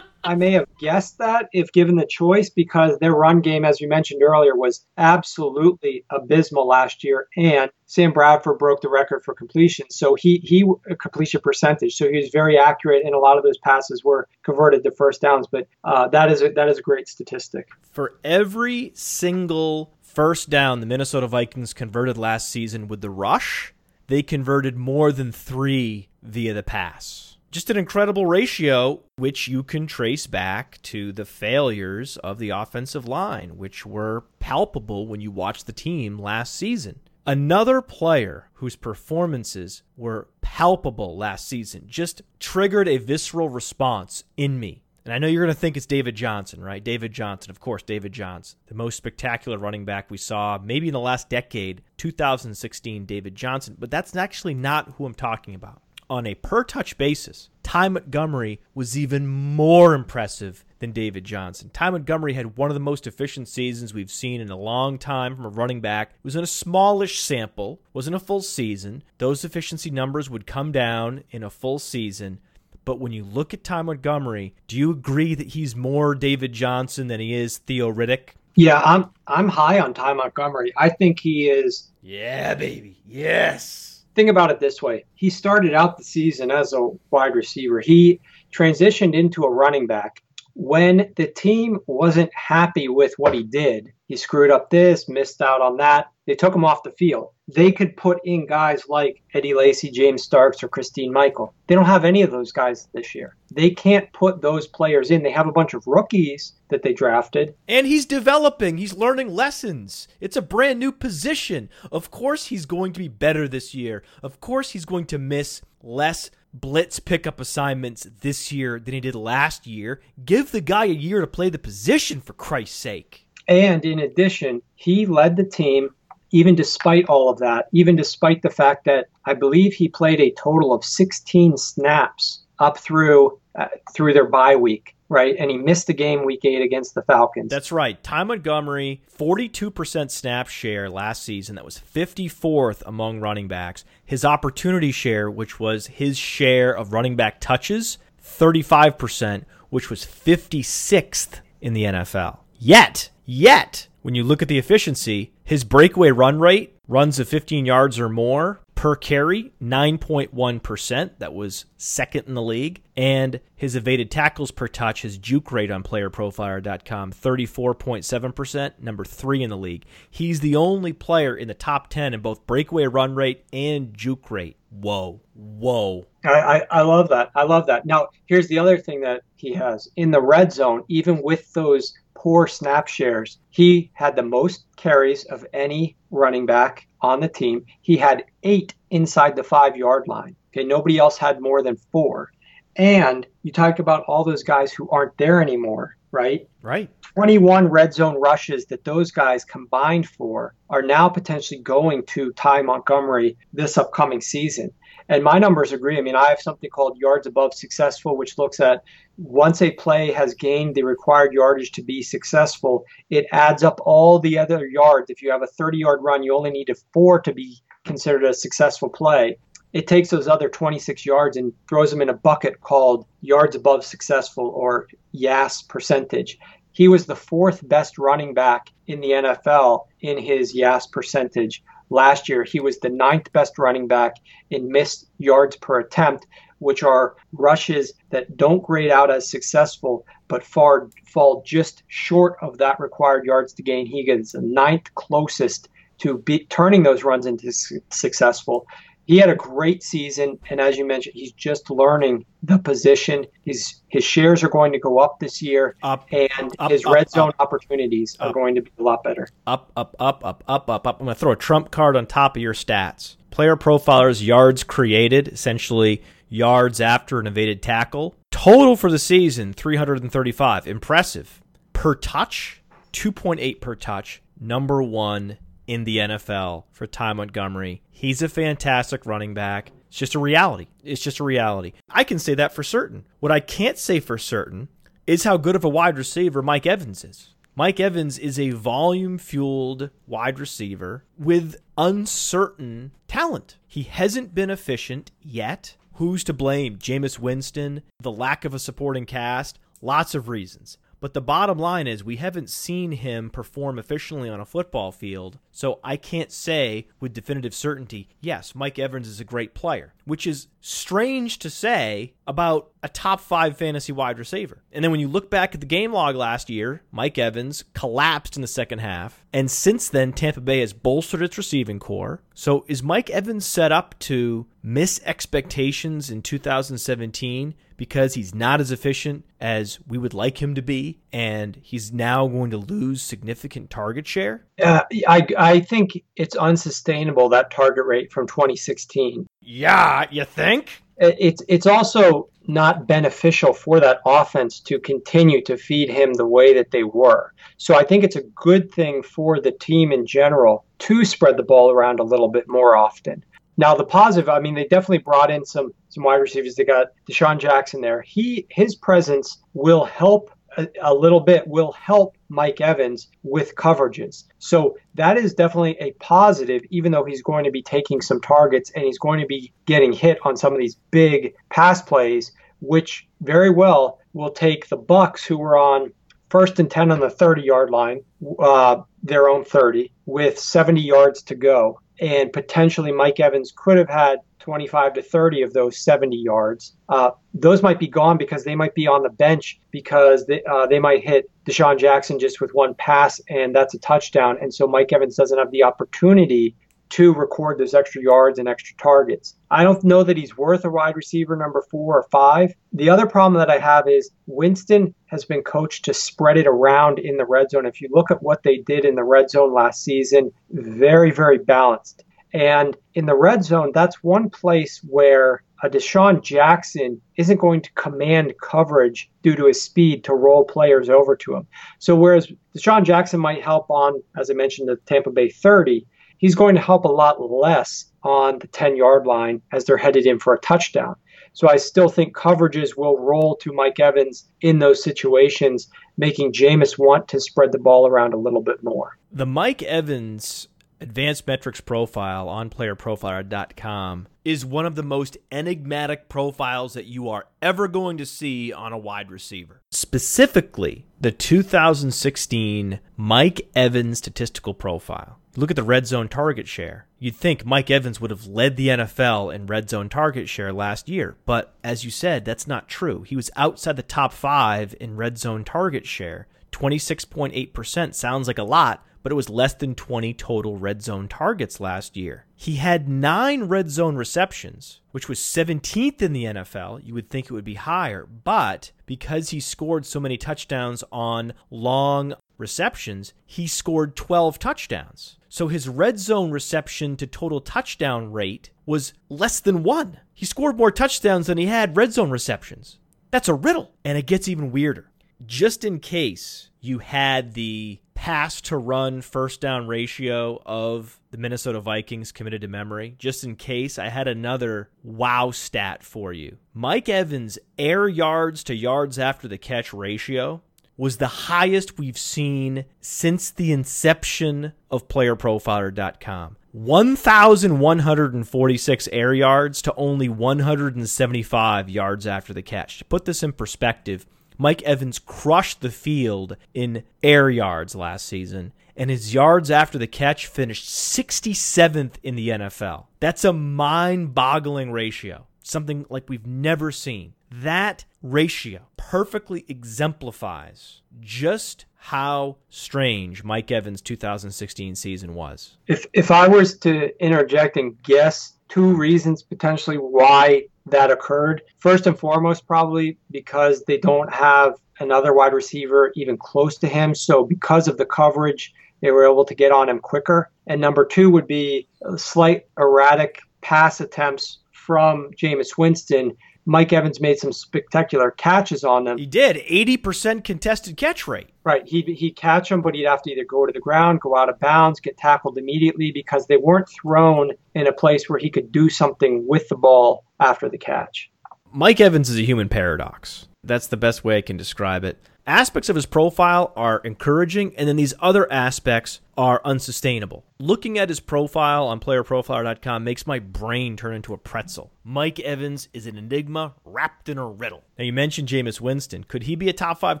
I may have guessed that if given the choice because their run game, as you mentioned earlier, was absolutely abysmal last year. And Sam Bradford broke the record for completion. So he, he completion percentage. So he was very accurate, and a lot of those passes were converted to first downs. But uh, that is a, that is a great statistic. For every single first down the Minnesota Vikings converted last season with the rush, they converted more than three via the pass just an incredible ratio, which you can trace back to the failures of the offensive line, which were palpable when you watched the team last season. Another player whose performances were palpable last season just triggered a visceral response in me. And I know you're going to think it's David Johnson, right? David Johnson, of course, David Johnson, the most spectacular running back we saw maybe in the last decade, 2016, David Johnson. But that's actually not who I'm talking about. On a per touch basis, Ty Montgomery was even more impressive than David Johnson. Ty Montgomery had one of the most efficient seasons we've seen in a long time from a running back. It was in a smallish sample, wasn't a full season. Those efficiency numbers would come down in a full season. But when you look at Ty Montgomery, do you agree that he's more David Johnson than he is Theo Riddick? Yeah, I'm I'm high on Ty Montgomery. I think he is. Yeah, baby. Yes. Think about it this way: he started out the season as a wide receiver. He transitioned into a running back when the team wasn't happy with what he did. He screwed up this, missed out on that. They took him off the field. They could put in guys like Eddie Lacy, James Starks, or Christine Michael. They don't have any of those guys this year. They can't put those players in. They have a bunch of rookies that they drafted. And he's developing, he's learning lessons. It's a brand new position. Of course, he's going to be better this year. Of course, he's going to miss less blitz pickup assignments this year than he did last year. Give the guy a year to play the position, for Christ's sake. And in addition, he led the team, even despite all of that, even despite the fact that I believe he played a total of 16 snaps up through uh, through their bye week right? And he missed the game week eight against the Falcons. That's right. Ty Montgomery, 42% snap share last season. That was 54th among running backs. His opportunity share, which was his share of running back touches, 35%, which was 56th in the NFL. Yet, yet, when you look at the efficiency, his breakaway run rate runs of 15 yards or more per carry, 9.1%. That was second in the league. And his evaded tackles per touch, his juke rate on playerprofiler.com, 34.7%, number three in the league. He's the only player in the top 10 in both breakaway run rate and juke rate. Whoa. Whoa. I, I, I love that. I love that. Now, here's the other thing that he has in the red zone, even with those poor snap shares. He had the most carries of any running back on the team. He had eight inside the five yard line. Okay, nobody else had more than four. And you talk about all those guys who aren't there anymore, right? Right. 21 red zone rushes that those guys combined for are now potentially going to Ty Montgomery this upcoming season. And my numbers agree. I mean, I have something called yards above successful, which looks at once a play has gained the required yardage to be successful, it adds up all the other yards. If you have a 30 yard run, you only need a four to be considered a successful play. It takes those other 26 yards and throws them in a bucket called yards above successful or YAS percentage. He was the fourth best running back in the NFL in his YAS percentage Last year, he was the ninth best running back in missed yards per attempt, which are rushes that don't grade out as successful but far fall just short of that required yards to gain. He gets the ninth closest to be, turning those runs into su- successful he had a great season, and as you mentioned, he's just learning the position. His his shares are going to go up this year, up, and up, his up, red zone opportunities are going to be a lot better. Up, up, up, up, up, up, up. I'm going to throw a trump card on top of your stats. Player profilers yards created, essentially yards after an evaded tackle. Total for the season 335. Impressive. Per touch, 2.8 per touch. Number one in the NFL for Ty Montgomery. He's a fantastic running back. It's just a reality. It's just a reality. I can say that for certain. What I can't say for certain is how good of a wide receiver Mike Evans is. Mike Evans is a volume fueled wide receiver with uncertain talent. He hasn't been efficient yet. Who's to blame? Jameis Winston, the lack of a supporting cast, lots of reasons. But the bottom line is, we haven't seen him perform efficiently on a football field, so I can't say with definitive certainty, yes, Mike Evans is a great player, which is strange to say about a top five fantasy wide receiver. And then when you look back at the game log last year, Mike Evans collapsed in the second half. And since then, Tampa Bay has bolstered its receiving corps. So is Mike Evans set up to miss expectations in 2017 because he's not as efficient as we would like him to be, and he's now going to lose significant target share? Uh, I, I think it's unsustainable, that target rate from 2016. Yeah, you think? It's, it's also not beneficial for that offense to continue to feed him the way that they were. So I think it's a good thing for the team in general to spread the ball around a little bit more often. Now the positive, I mean, they definitely brought in some some wide receivers. They got DeSean Jackson there. He his presence will help a, a, little bit. Will help Mike Evans with coverages. So that is definitely a positive, even though he's going to be taking some targets and he's going to be getting hit on some of these big pass plays, which very well will take the Bucs who were on first and 10 on the 30 yard line, uh, their own 30, with 70 yards to go. And potentially Mike Evans could have had 25 to 30 of those 70 yards. Uh, those might be gone because they might be on the bench because they, uh, they might hit DeSean Jackson just with one pass, and that's a touchdown. And so Mike Evans doesn't have the opportunity to record those extra yards and extra targets. I don't know that he's worth a wide receiver number four or five. The other problem that I have is Winston has been coached to spread it around in the red zone. If you look at what they did in the red zone last season, very, very balanced. And in the red zone, that's one place where a DeSean Jackson isn't going to command coverage due to his speed to roll players over to him. So whereas DeSean Jackson might help on, as I mentioned, the Tampa Bay 30, he's going to help a lot less on the 10 yard line as they're headed in for a touchdown. So I still think coverages will roll to Mike Evans in those situations, making Jameis want to spread the ball around a little bit more. The Mike Evans advanced metrics profile on playerprofiler.com is one of the most enigmatic profiles that you are ever going to see on a wide receiver. Specifically, the 2016 Mike Evans statistical profile. Look at the red zone target share. You'd think Mike Evans would have led the NFL in red zone target share last year, but as you said, that's not true. He was outside the top five in red zone target share. 26.8% sounds like a lot, but it was less than 20 total red zone targets last year. He had nine red zone receptions, which was 17th in the NFL. You would think it would be higher, but because he scored so many touchdowns on long receptions, he scored 12 touchdowns. So his red zone reception to total touchdown rate was less than one. He scored more touchdowns than he had red zone receptions. That's a riddle. And it gets even weirder. Just in case you had the pass to run first down ratio of the Minnesota Vikings committed to memory, just in case I had another wow stat for you. Mike Evans' air yards to yards after the catch ratio was the highest we've seen since the inception of playerprofiler.com. 1,146 air yards to only 175 yards after the catch. To put this in perspective, Mike Evans crushed the field in air yards last season, and his yards after the catch finished 67th in the NFL. That's a mind boggling ratio, something like we've never seen. That ratio perfectly exemplifies just how strange Mike Evans' 2016 season was. If if I was to interject and guess two reasons potentially why that occurred. First and foremost, probably because they don't have another wide receiver even close to him. So, because of the coverage, they were able to get on him quicker. And number two would be slight erratic pass attempts from Jameis Winston Mike Evans made some spectacular catches on them. He did. 80% contested catch rate. Right. He'd, he'd catch them, but he'd have to either go to the ground, go out of bounds, get tackled immediately because they weren't thrown in a place where he could do something with the ball after the catch. Mike Evans is a human paradox. That's the best way I can describe it aspects of his profile are encouraging, and then these other aspects are unsustainable. Looking at his profile on playerprofiler.com makes my brain turn into a pretzel. Mike Evans is an enigma wrapped in a riddle. Now, you mentioned Jameis Winston. Could he be a top five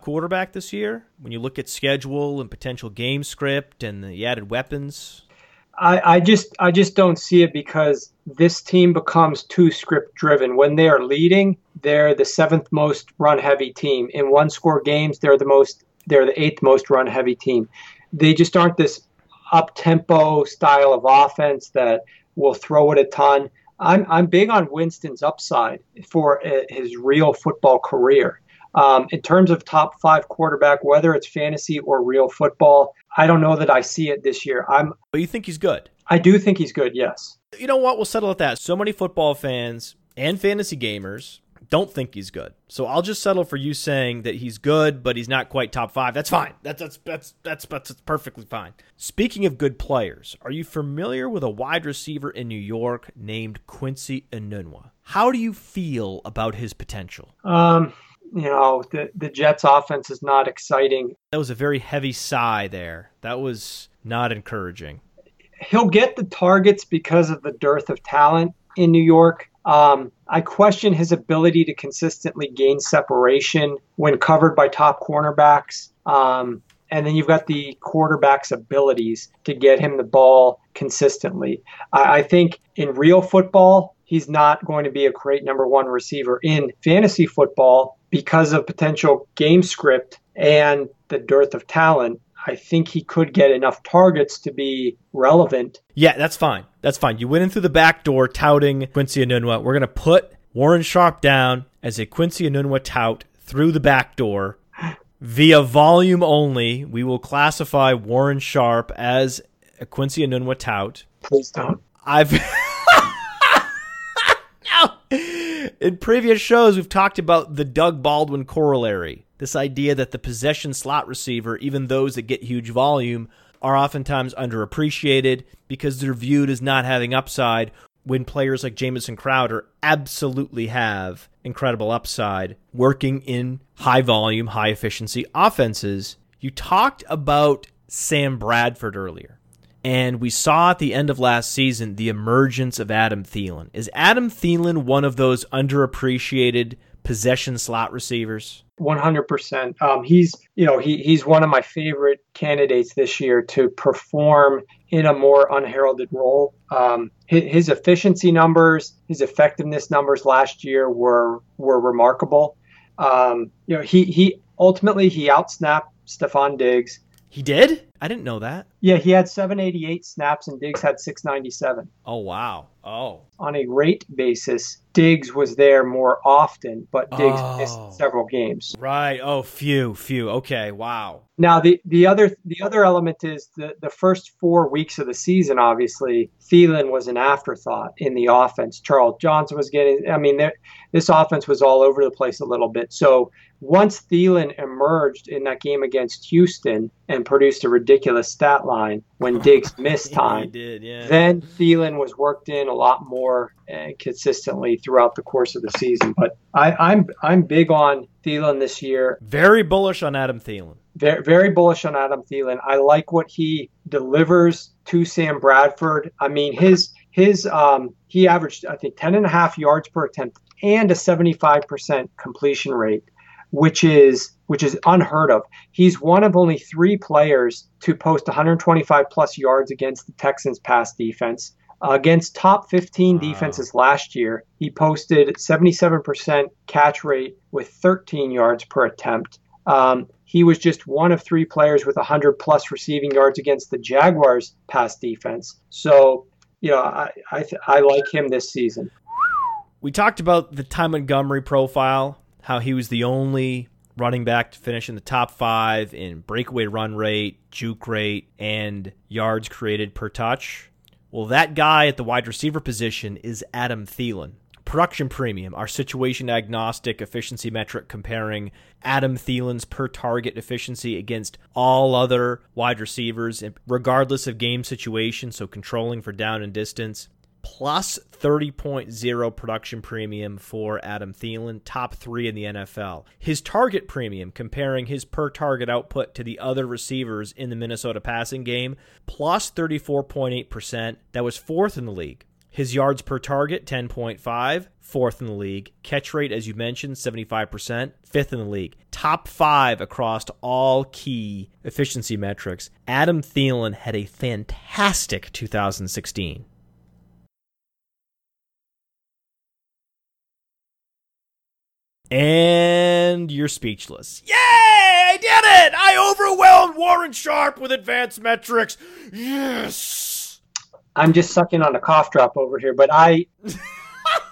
quarterback this year? When you look at schedule and potential game script and the added weapons, I, I just I just don't see it because this team becomes too script driven. When they are leading, they're the seventh most run heavy team. In one score games, they're the most they're the eighth most run heavy team. They just aren't this up tempo style of offense that will throw it a ton. I'm I'm big on Winston's upside for uh, his real football career. Um, in terms of top five quarterback, whether it's fantasy or real football, I don't know that I see it this year. I'm. But you think he's good? I do think he's good. Yes. You know what? We'll settle at that. So many football fans and fantasy gamers don't think he's good. So I'll just settle for you saying that he's good, but he's not quite top five. That's fine. That's that's that's that's, that's, that's perfectly fine. Speaking of good players, are you familiar with a wide receiver in New York named Quincy Enunwa? How do you feel about his potential? Um, you know, the the Jets offense is not exciting. That was a very heavy sigh there. That was not encouraging. He'll get the targets because of the dearth of talent in New York. Um, I question his ability to consistently gain separation when covered by top cornerbacks. Um, and then you've got the quarterback's abilities to get him the ball consistently. I, I think in real football, he's not going to be a great number one receiver. In fantasy football, because of potential game script and the dearth of talent, I think he could get enough targets to be relevant. Yeah, that's fine. That's fine. You went in through the back door touting Quincy Enunwa. We're going to put Warren Sharp down as a Quincy Enunwa tout through the back door via volume only. We will classify Warren Sharp as a Quincy Enunwa tout. Please don't. I've In previous shows, we've talked about the Doug Baldwin corollary. This idea that the possession slot receiver, even those that get huge volume, are oftentimes underappreciated because they're viewed as not having upside when players like Jamison Crowder absolutely have incredible upside working in high volume, high efficiency offenses. You talked about Sam Bradford earlier. And we saw at the end of last season the emergence of Adam Thielen. Is Adam Thielen one of those underappreciated possession slot receivers? 100%. Um, he's, you know, he, he's one of my favorite candidates this year to perform in a more unheralded role. Um, his, his, efficiency numbers, his effectiveness numbers last year were were remarkable. Um, you know, he he ultimately he outsnapped Stefon Diggs. He did? I didn't know that. Yeah, he had 788 snaps and Diggs had 697. Oh wow. Oh. On a rate basis, Diggs was there more often, but Diggs oh. missed several games. Right. Oh, few, few. Okay. Wow. Now the the other the other element is the the first four weeks of the season. Obviously, Thielen was an afterthought in the offense. Charles Johnson was getting. I mean, this offense was all over the place a little bit. So once Thielen emerged in that game against Houston and produced a ridiculous stat line when Diggs missed time, did, yeah. then Thielen was worked in a lot more uh, consistently throughout the course of the season. But I, I'm I'm big on Thielen this year. Very bullish on Adam Thielen. Very, very bullish on Adam Thielen. I like what he delivers to Sam Bradford. I mean, his his um, he averaged I think 10 and a half yards per attempt and a 75% completion rate, which is which is unheard of. He's one of only three players to post 125 plus yards against the Texans pass defense. Uh, against top 15 wow. defenses last year, he posted 77% catch rate with 13 yards per attempt. Um, he was just one of three players with 100 plus receiving yards against the Jaguars pass defense. So, you know, I I, th- I like him this season. We talked about the Ty Montgomery profile, how he was the only running back to finish in the top five in breakaway run rate, juke rate, and yards created per touch. Well, that guy at the wide receiver position is Adam Thielen. Production premium, our situation agnostic efficiency metric comparing Adam Thielen's per target efficiency against all other wide receivers, regardless of game situation, so controlling for down and distance plus 30.0 production premium for Adam Thielen, top three in the NFL. His target premium, comparing his per target output to the other receivers in the Minnesota passing game, plus 34.8%. That was fourth in the league. His yards per target, 10.5, fourth in the league. Catch rate, as you mentioned, 75%, fifth in the league. Top five across all key efficiency metrics. Adam Thielen had a fantastic 2016. And you're speechless. Yay! I did it! I overwhelmed Warren Sharp with advanced metrics. Yes! I'm just sucking on a cough drop over here, but I.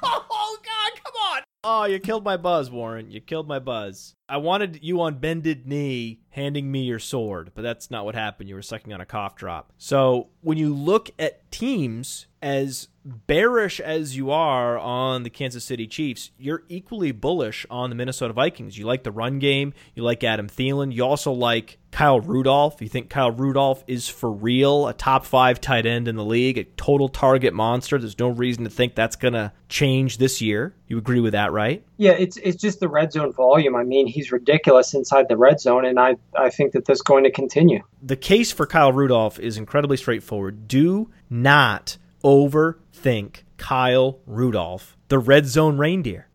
oh, God, come on! Oh, you killed my buzz, Warren. You killed my buzz. I wanted you on bended knee handing me your sword, but that's not what happened. You were sucking on a cough drop. So when you look at teams as bearish as you are on the Kansas City Chiefs, you're equally bullish on the Minnesota Vikings. You like the run game, you like Adam Thielen, you also like Kyle Rudolph. You think Kyle Rudolph is for real, a top five tight end in the league, a total target monster. There's no reason to think that's going to change this year. You agree with that, right? Yeah, it's it's just the red zone volume. I mean, he's ridiculous inside the red zone, and I, I think that that's going to continue. The case for Kyle Rudolph is incredibly straightforward. Do not overthink Kyle Rudolph, the red zone reindeer.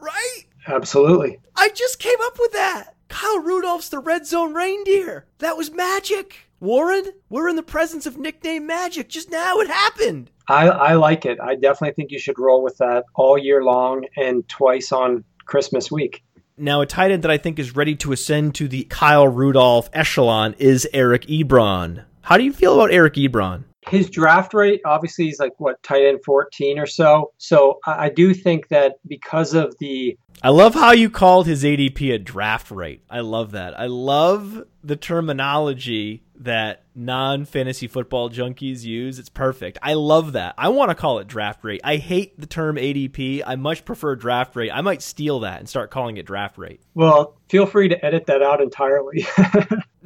Right? Absolutely. I just came up with that. Kyle Rudolph's the red zone reindeer. That was magic. Warren, we're in the presence of nickname magic. Just now it happened. I, I like it. I definitely think you should roll with that all year long and twice on Christmas week. Now, a tight end that I think is ready to ascend to the Kyle Rudolph echelon is Eric Ebron. How do you feel about Eric Ebron? His draft rate obviously he's like what tight end 14 or so. So I, I, do think that because of the i love how you called his adp a draft rate. I love that. I love the terminology that non-fantasy football junkies use it's perfect. I love that. I want to call it draft rate. I hate the term adp i much prefer draft rate. I might steal that and start calling it draft rate. Well feel free to edit that out entirely.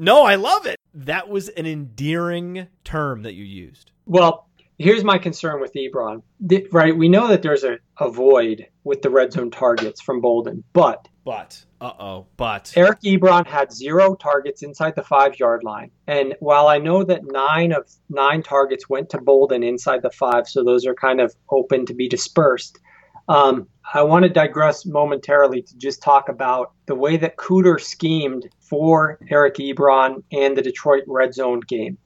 No i love it. That was an endearing term that you used. Well, here's my concern with Ebron. The, right, we know that there's a, a void with the red zone targets from Boldin, but but uh oh, but Eric Ebron had zero targets inside the five yard line, and while I know that nine of nine targets went to Boldin inside the five, so those are kind of open to be dispersed. Um, I want to digress momentarily to just talk about the way that Cooter schemed for Eric Ebron and the Detroit red zone game.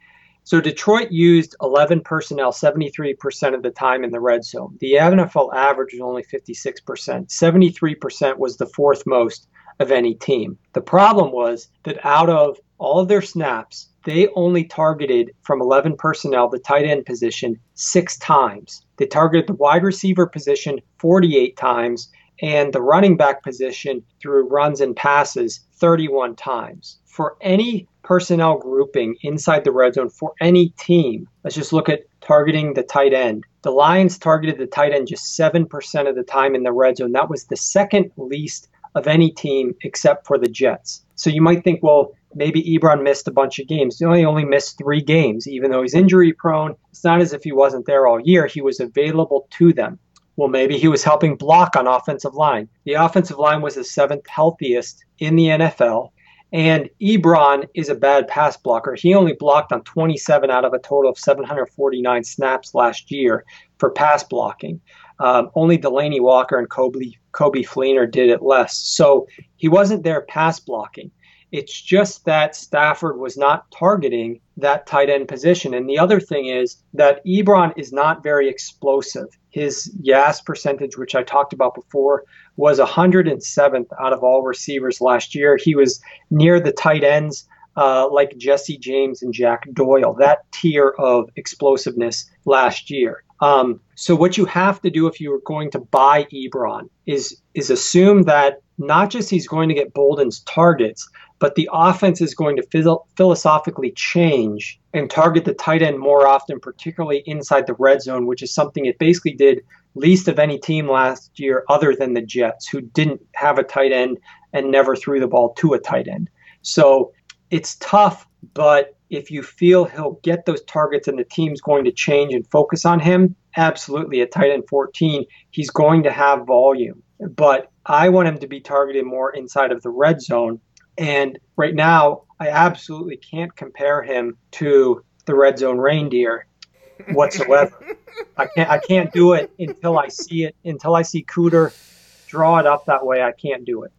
So Detroit used 11 personnel 73% of the time in the red zone. The NFL average was only 56%. 73% was the fourth most of any team. The problem was that out of all of their snaps, they only targeted from 11 personnel the tight end position six times. They targeted the wide receiver position 48 times and the running back position through runs and passes 31 times. For any personnel grouping inside the red zone for any team, let's just look at targeting the tight end. The Lions targeted the tight end just 7% of the time in the red zone. That was the second least of any team except for the Jets. So you might think, well, maybe Ebron missed a bunch of games. He only only missed three games, even though he's injury prone. It's not as if he wasn't there all year. He was available to them. Well, maybe he was helping block on offensive line. The offensive line was the seventh healthiest in the NFL. And Ebron is a bad pass blocker. He only blocked on 27 out of a total of 749 snaps last year for pass blocking. Um, only Delanie Walker and Kobe, Coby Fleener did it less. So he wasn't there pass blocking. It's just that Stafford was not targeting that tight end position. And the other thing is that Ebron is not very explosive. His YAS percentage, which I talked about before, was 107th out of all receivers last year. He was near the tight ends uh, like Jesse James and Jack Doyle, that tier of explosiveness last year. Um, so what you have to do if you are going to buy Ebron is is assume that not just he's going to get Boldin's targets, but the offense is going to phil- philosophically change and target the tight end more often, particularly inside the red zone, which is something it basically did least of any team last year other than the Jets, who didn't have a tight end and never threw the ball to a tight end. So it's tough, but if you feel he'll get those targets and the team's going to change and focus on him, absolutely at tight end 14, he's going to have volume. But I want him to be targeted more inside of the red zone and right now, I absolutely can't compare him to the red zone reindeer whatsoever. I can't I can't do it until I see it until I see Cooter draw it up that way. I can't do it.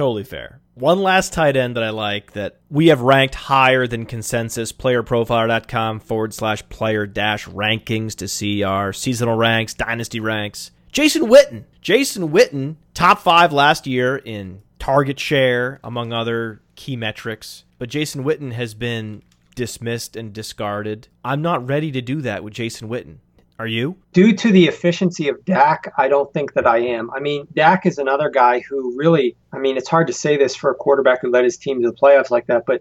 Totally fair. One last tight end that I like that we have ranked higher than consensus, playerprofiler.com forward slash player dash rankings to see our seasonal ranks, dynasty ranks. Jason Witten. Jason Witten, top five last year in target share, among other key metrics. But Jason Witten has been dismissed and discarded. I'm not ready to do that with Jason Witten. Are you? Due to the efficiency of Dak, I don't think that I am. I mean, Dak is another guy who really, I mean, it's hard to say this for a quarterback who led his team to the playoffs like that, but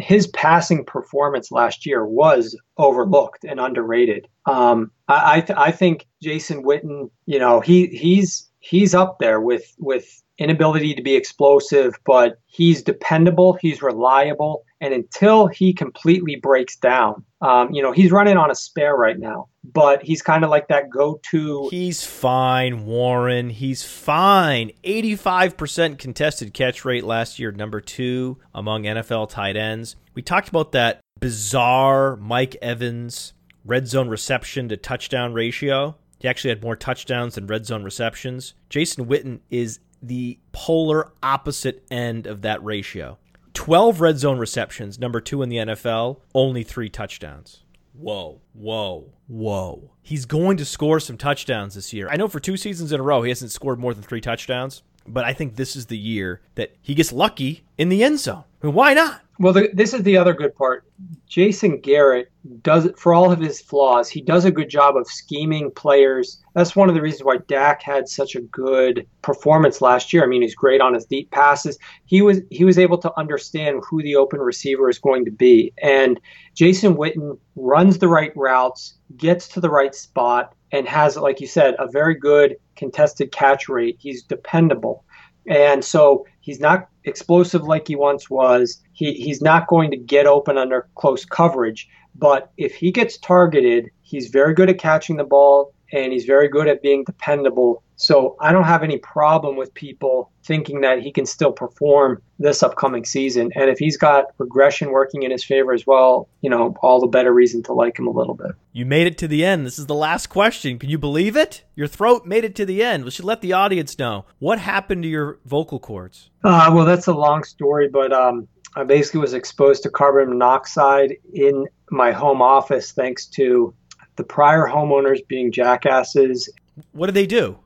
his passing performance last year was overlooked and underrated. Um, I I, th- I think Jason Witten, you know, he he's he's up there with with inability to be explosive, but he's dependable, he's reliable, and until he completely breaks down, um, you know, he's running on a spare right now, but he's kind of like that go-to. He's fine, Warren. He's fine. 85% contested catch rate last year, number two among NFL tight ends. We talked about that bizarre Mike Evans red zone reception to touchdown ratio. He actually had more touchdowns than red zone receptions. Jason Witten is the polar opposite end of that ratio. 12 red zone receptions, number two in the NFL, only three touchdowns. Whoa, whoa, whoa. He's going to score some touchdowns this year. I know for two seasons in a row, he hasn't scored more than three touchdowns, but I think this is the year that he gets lucky in the end zone. I mean, why not? Well, the, this is the other good part. Jason Garrett does it for all of his flaws. He does a good job of scheming players. That's one of the reasons why Dak had such a good performance last year. I mean, he's great on his deep passes. He was he was able to understand who the open receiver is going to be. And Jason Witten runs the right routes, gets to the right spot, and has, like you said, a very good contested catch rate. He's dependable. And so he's not explosive like he once was. He, he's not going to get open under close coverage. But if he gets targeted, he's very good at catching the ball and he's very good at being dependable. So I don't have any problem with people thinking that he can still perform this upcoming season. And if he's got regression working in his favor as well, you know, all the better reason to like him a little bit. You made it to the end. This is the last question. Can you believe it? Your throat made it to the end. We should let the audience know. What happened to your vocal cords? Uh, well, that's a long story, but um, I basically was exposed to carbon monoxide in my home office thanks to the prior homeowners being jackasses. What do they do?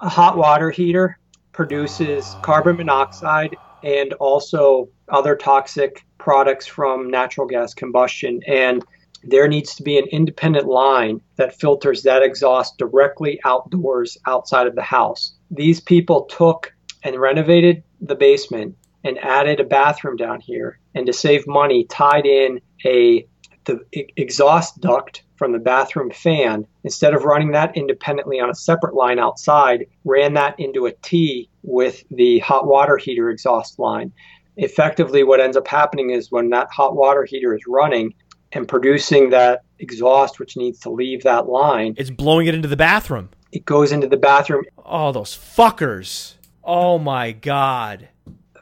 A hot water heater produces carbon monoxide and also other toxic products from natural gas combustion. And there needs to be an independent line that filters that exhaust directly outdoors outside of the house. These people took and renovated the basement and added a bathroom down here and to save money tied in a the exhaust duct from the bathroom fan, instead of running that independently on a separate line outside, ran that into a T with the hot water heater exhaust line. Effectively, what ends up happening is when that hot water heater is running and producing that exhaust, which needs to leave that line, it's blowing it into the bathroom. It goes into the bathroom. Oh, those fuckers. Oh my God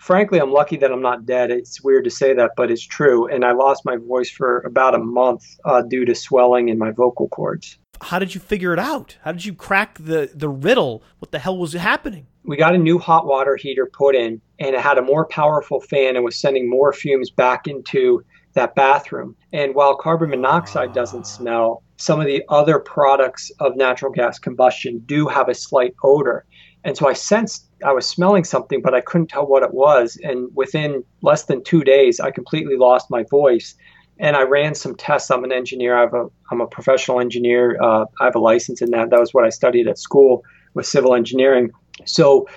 frankly, I'm lucky that I'm not dead. It's weird to say that, but it's true. And I lost my voice for about a month uh, due to swelling in my vocal cords. How did you figure it out? How did you crack the, the riddle? What the hell was happening? We got a new hot water heater put in, and it had a more powerful fan and was sending more fumes back into that bathroom. And while carbon monoxide doesn't smell, some of the other products of natural gas combustion do have a slight odor. And so I sensed I was smelling something, but I couldn't tell what it was. And within less than two days, I completely lost my voice. And I ran some tests. I'm an engineer. I have a, I'm a professional engineer. Uh, I have a license in that. That was what I studied at school with civil engineering. So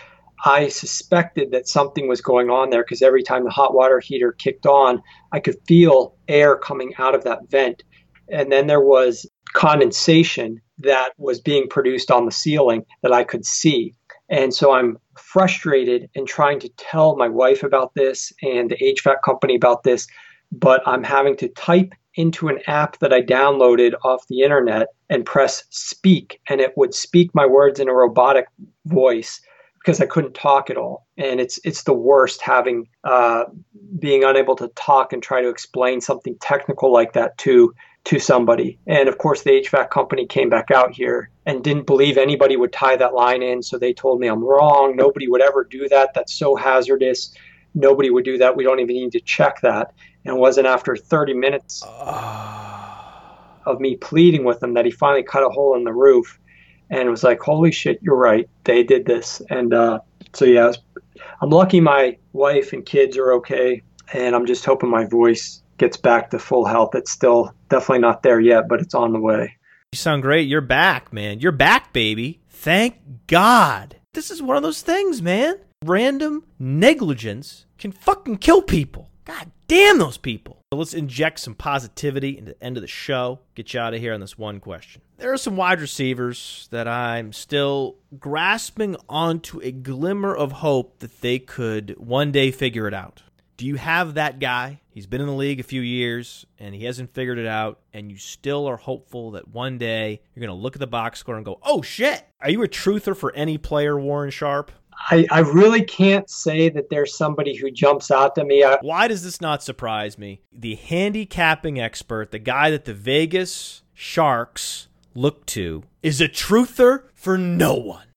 I suspected that something was going on there because every time the hot water heater kicked on, I could feel air coming out of that vent. And then there was condensation that was being produced on the ceiling that I could see. And so I'm frustrated and trying to tell my wife about this and the HVAC company about this, but I'm having to type into an app that I downloaded off the internet and press speak, and it would speak my words in a robotic voice because I couldn't talk at all. And it's it's the worst having uh, being unable to talk and try to explain something technical like that to to somebody. And of course, the HVAC company came back out here and didn't believe anybody would tie that line in. So they told me I'm wrong. Nobody would ever do that. That's so hazardous. Nobody would do that. We don't even need to check that. And it wasn't after 30 minutes of me pleading with him that he finally cut a hole in the roof. And was like, holy shit, you're right. They did this. And uh, so, yeah, I'm lucky my wife and kids are okay. And I'm just hoping my voice gets back to full health. It's still definitely not there yet, but it's on the way. You sound great. You're back, man. You're back, baby. Thank God. This is one of those things, man. Random negligence can fucking kill people. God damn those people. So let's inject some positivity into the end of the show. Get you out of here on this one question. There are some wide receivers that I'm still grasping onto a glimmer of hope that they could one day figure it out. Do you have that guy? He's been in the league a few years and he hasn't figured it out, and you still are hopeful that one day you're going to look at the box score and go, oh shit. Are you a truther for any player, Warren Sharp? I, I really can't say that there's somebody who jumps out to me. I, Why does this not surprise me? The handicapping expert, the guy that the Vegas Sharks look to, is a truther for no one.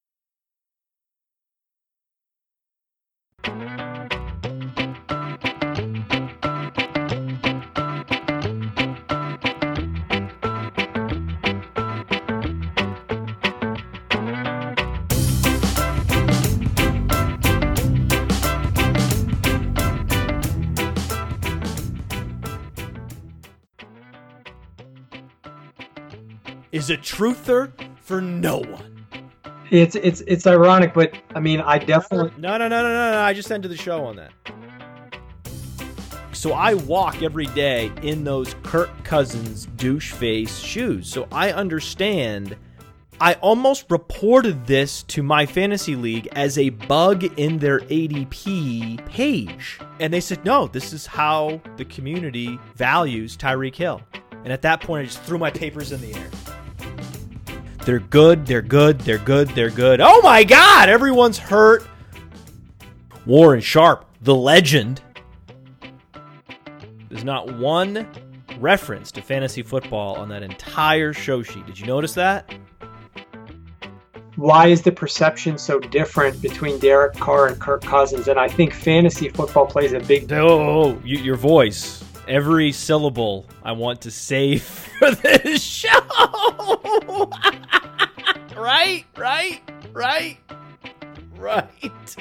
Is a truther for no one. it's it's it's ironic, but I mean, I definitely No, no, no, no, no, no. I just ended the show on that. So I walk every day in those Kirk Cousins douche face shoes. So I understand. I almost reported this to my fantasy league as a bug in their ADP page. And they said, no, this is how the community values Tyreek Hill. And at that point, I just threw my papers in the air. They're good, they're good, they're good, they're good. Oh my God, everyone's hurt. Warren Sharp, the legend. There's not one reference to fantasy football on that entire show sheet. Did you notice that? why is the perception so different between Derek Carr and Kirk Cousins? And I think fantasy football plays a big. Oh, you, your voice. Every syllable I want to save for this show. right, right, right, right.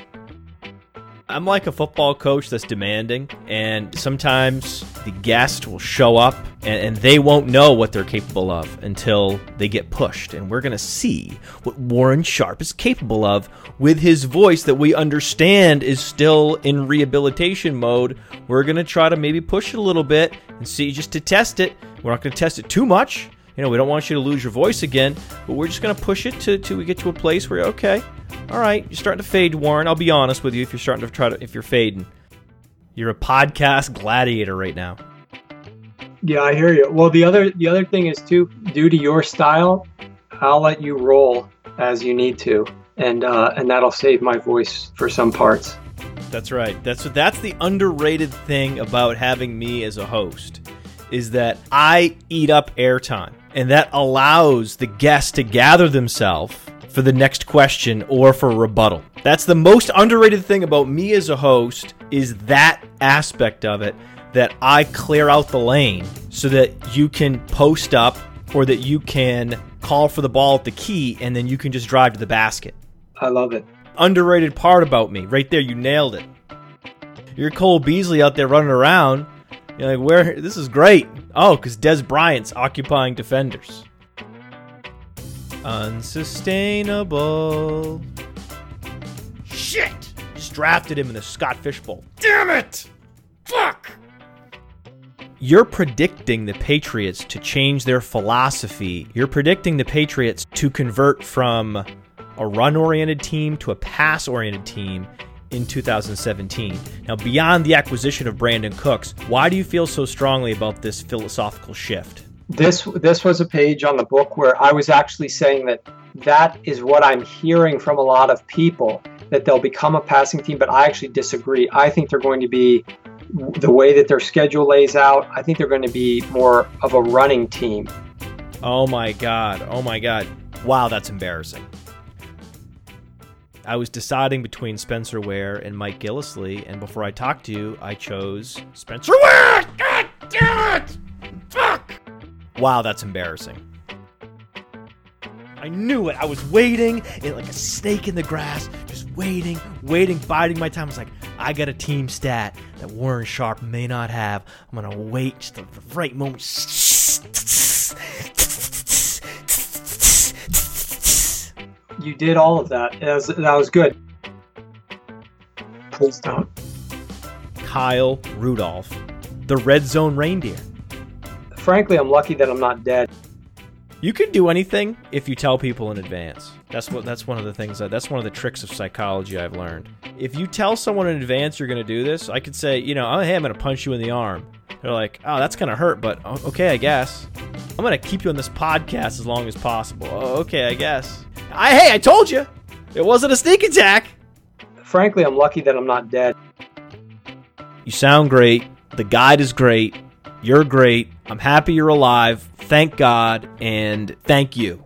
I'm like a football coach that's demanding, and sometimes the guest will show up and, and they won't know what they're capable of until they get pushed. And we're going to see what Warren Sharp is capable of with his voice that we understand is still in rehabilitation mode. We're going to try to maybe push it a little bit and see just to test it. We're not going to test it too much. You know, we don't want you to lose your voice again, but we're just going to push it to, till we get to a place where, okay, all right, you're starting to fade, Warren. I'll be honest with you. If you're starting to try to, if you're fading, you're a podcast gladiator right now. Yeah, I hear you. Well, the other the other thing is too, due to your style, I'll let you roll as you need to, and uh, and that'll save my voice for some parts. That's right. That's what that's the underrated thing about having me as a host is that I eat up airtime, and that allows the guests to gather themselves for the next question or for rebuttal. That's the most underrated thing about me as a host is that aspect of it that I clear out the lane so that you can post up or that you can call for the ball at the key and then you can just drive to the basket. I love it. Underrated part about me, right there, you nailed it. You're Cole Beasley out there running around. You're like, where? This is great. Oh, because Dez Bryant's occupying defenders. Unsustainable. Shit! Just drafted him in the Scott Fish Bowl. Damn it! Fuck! You're predicting the Patriots to change their philosophy. You're predicting the Patriots to convert from a run oriented team to a pass oriented team in 2017. Now, beyond the acquisition of Brandin Cooks, why do you feel so strongly about this philosophical shift? This this was a page on the book where I was actually saying that that is what I'm hearing from a lot of people that they'll become a passing team, but I actually disagree. I think they're going to be the way that their schedule lays out. I think they're going to be more of a running team. Oh my god. Oh my god. Wow, that's embarrassing. I was deciding between Spencer Ware and Mike Gillislee, and before I talked to you, I chose Spencer Ware. God damn it! Fuck! Wow, that's embarrassing. I knew it. I was waiting it like a snake in the grass, just waiting, waiting, biding my time. I was like, I got a team stat that Warren Sharp may not have. I'm gonna wait just the right moment. You did all of that. That was, that was good. Please don't. Kyle Rudolph, the red zone reindeer. Frankly, I'm lucky that I'm not dead. You can do anything if you tell people in advance. That's what that's one of the things that that's one of the tricks of psychology I've learned. If you tell someone in advance you're going to do this, I could say, you know, oh, hey, I'm going to punch you in the arm. They're like, oh, that's going to hurt, but okay, I guess. I'm going to keep you on this podcast as long as possible. Oh, okay, I guess. I hey, I told you. It wasn't a sneak attack. Frankly, I'm lucky that I'm not dead. You sound great. The guide is great. You're great. I'm happy you're alive. Thank God and thank you.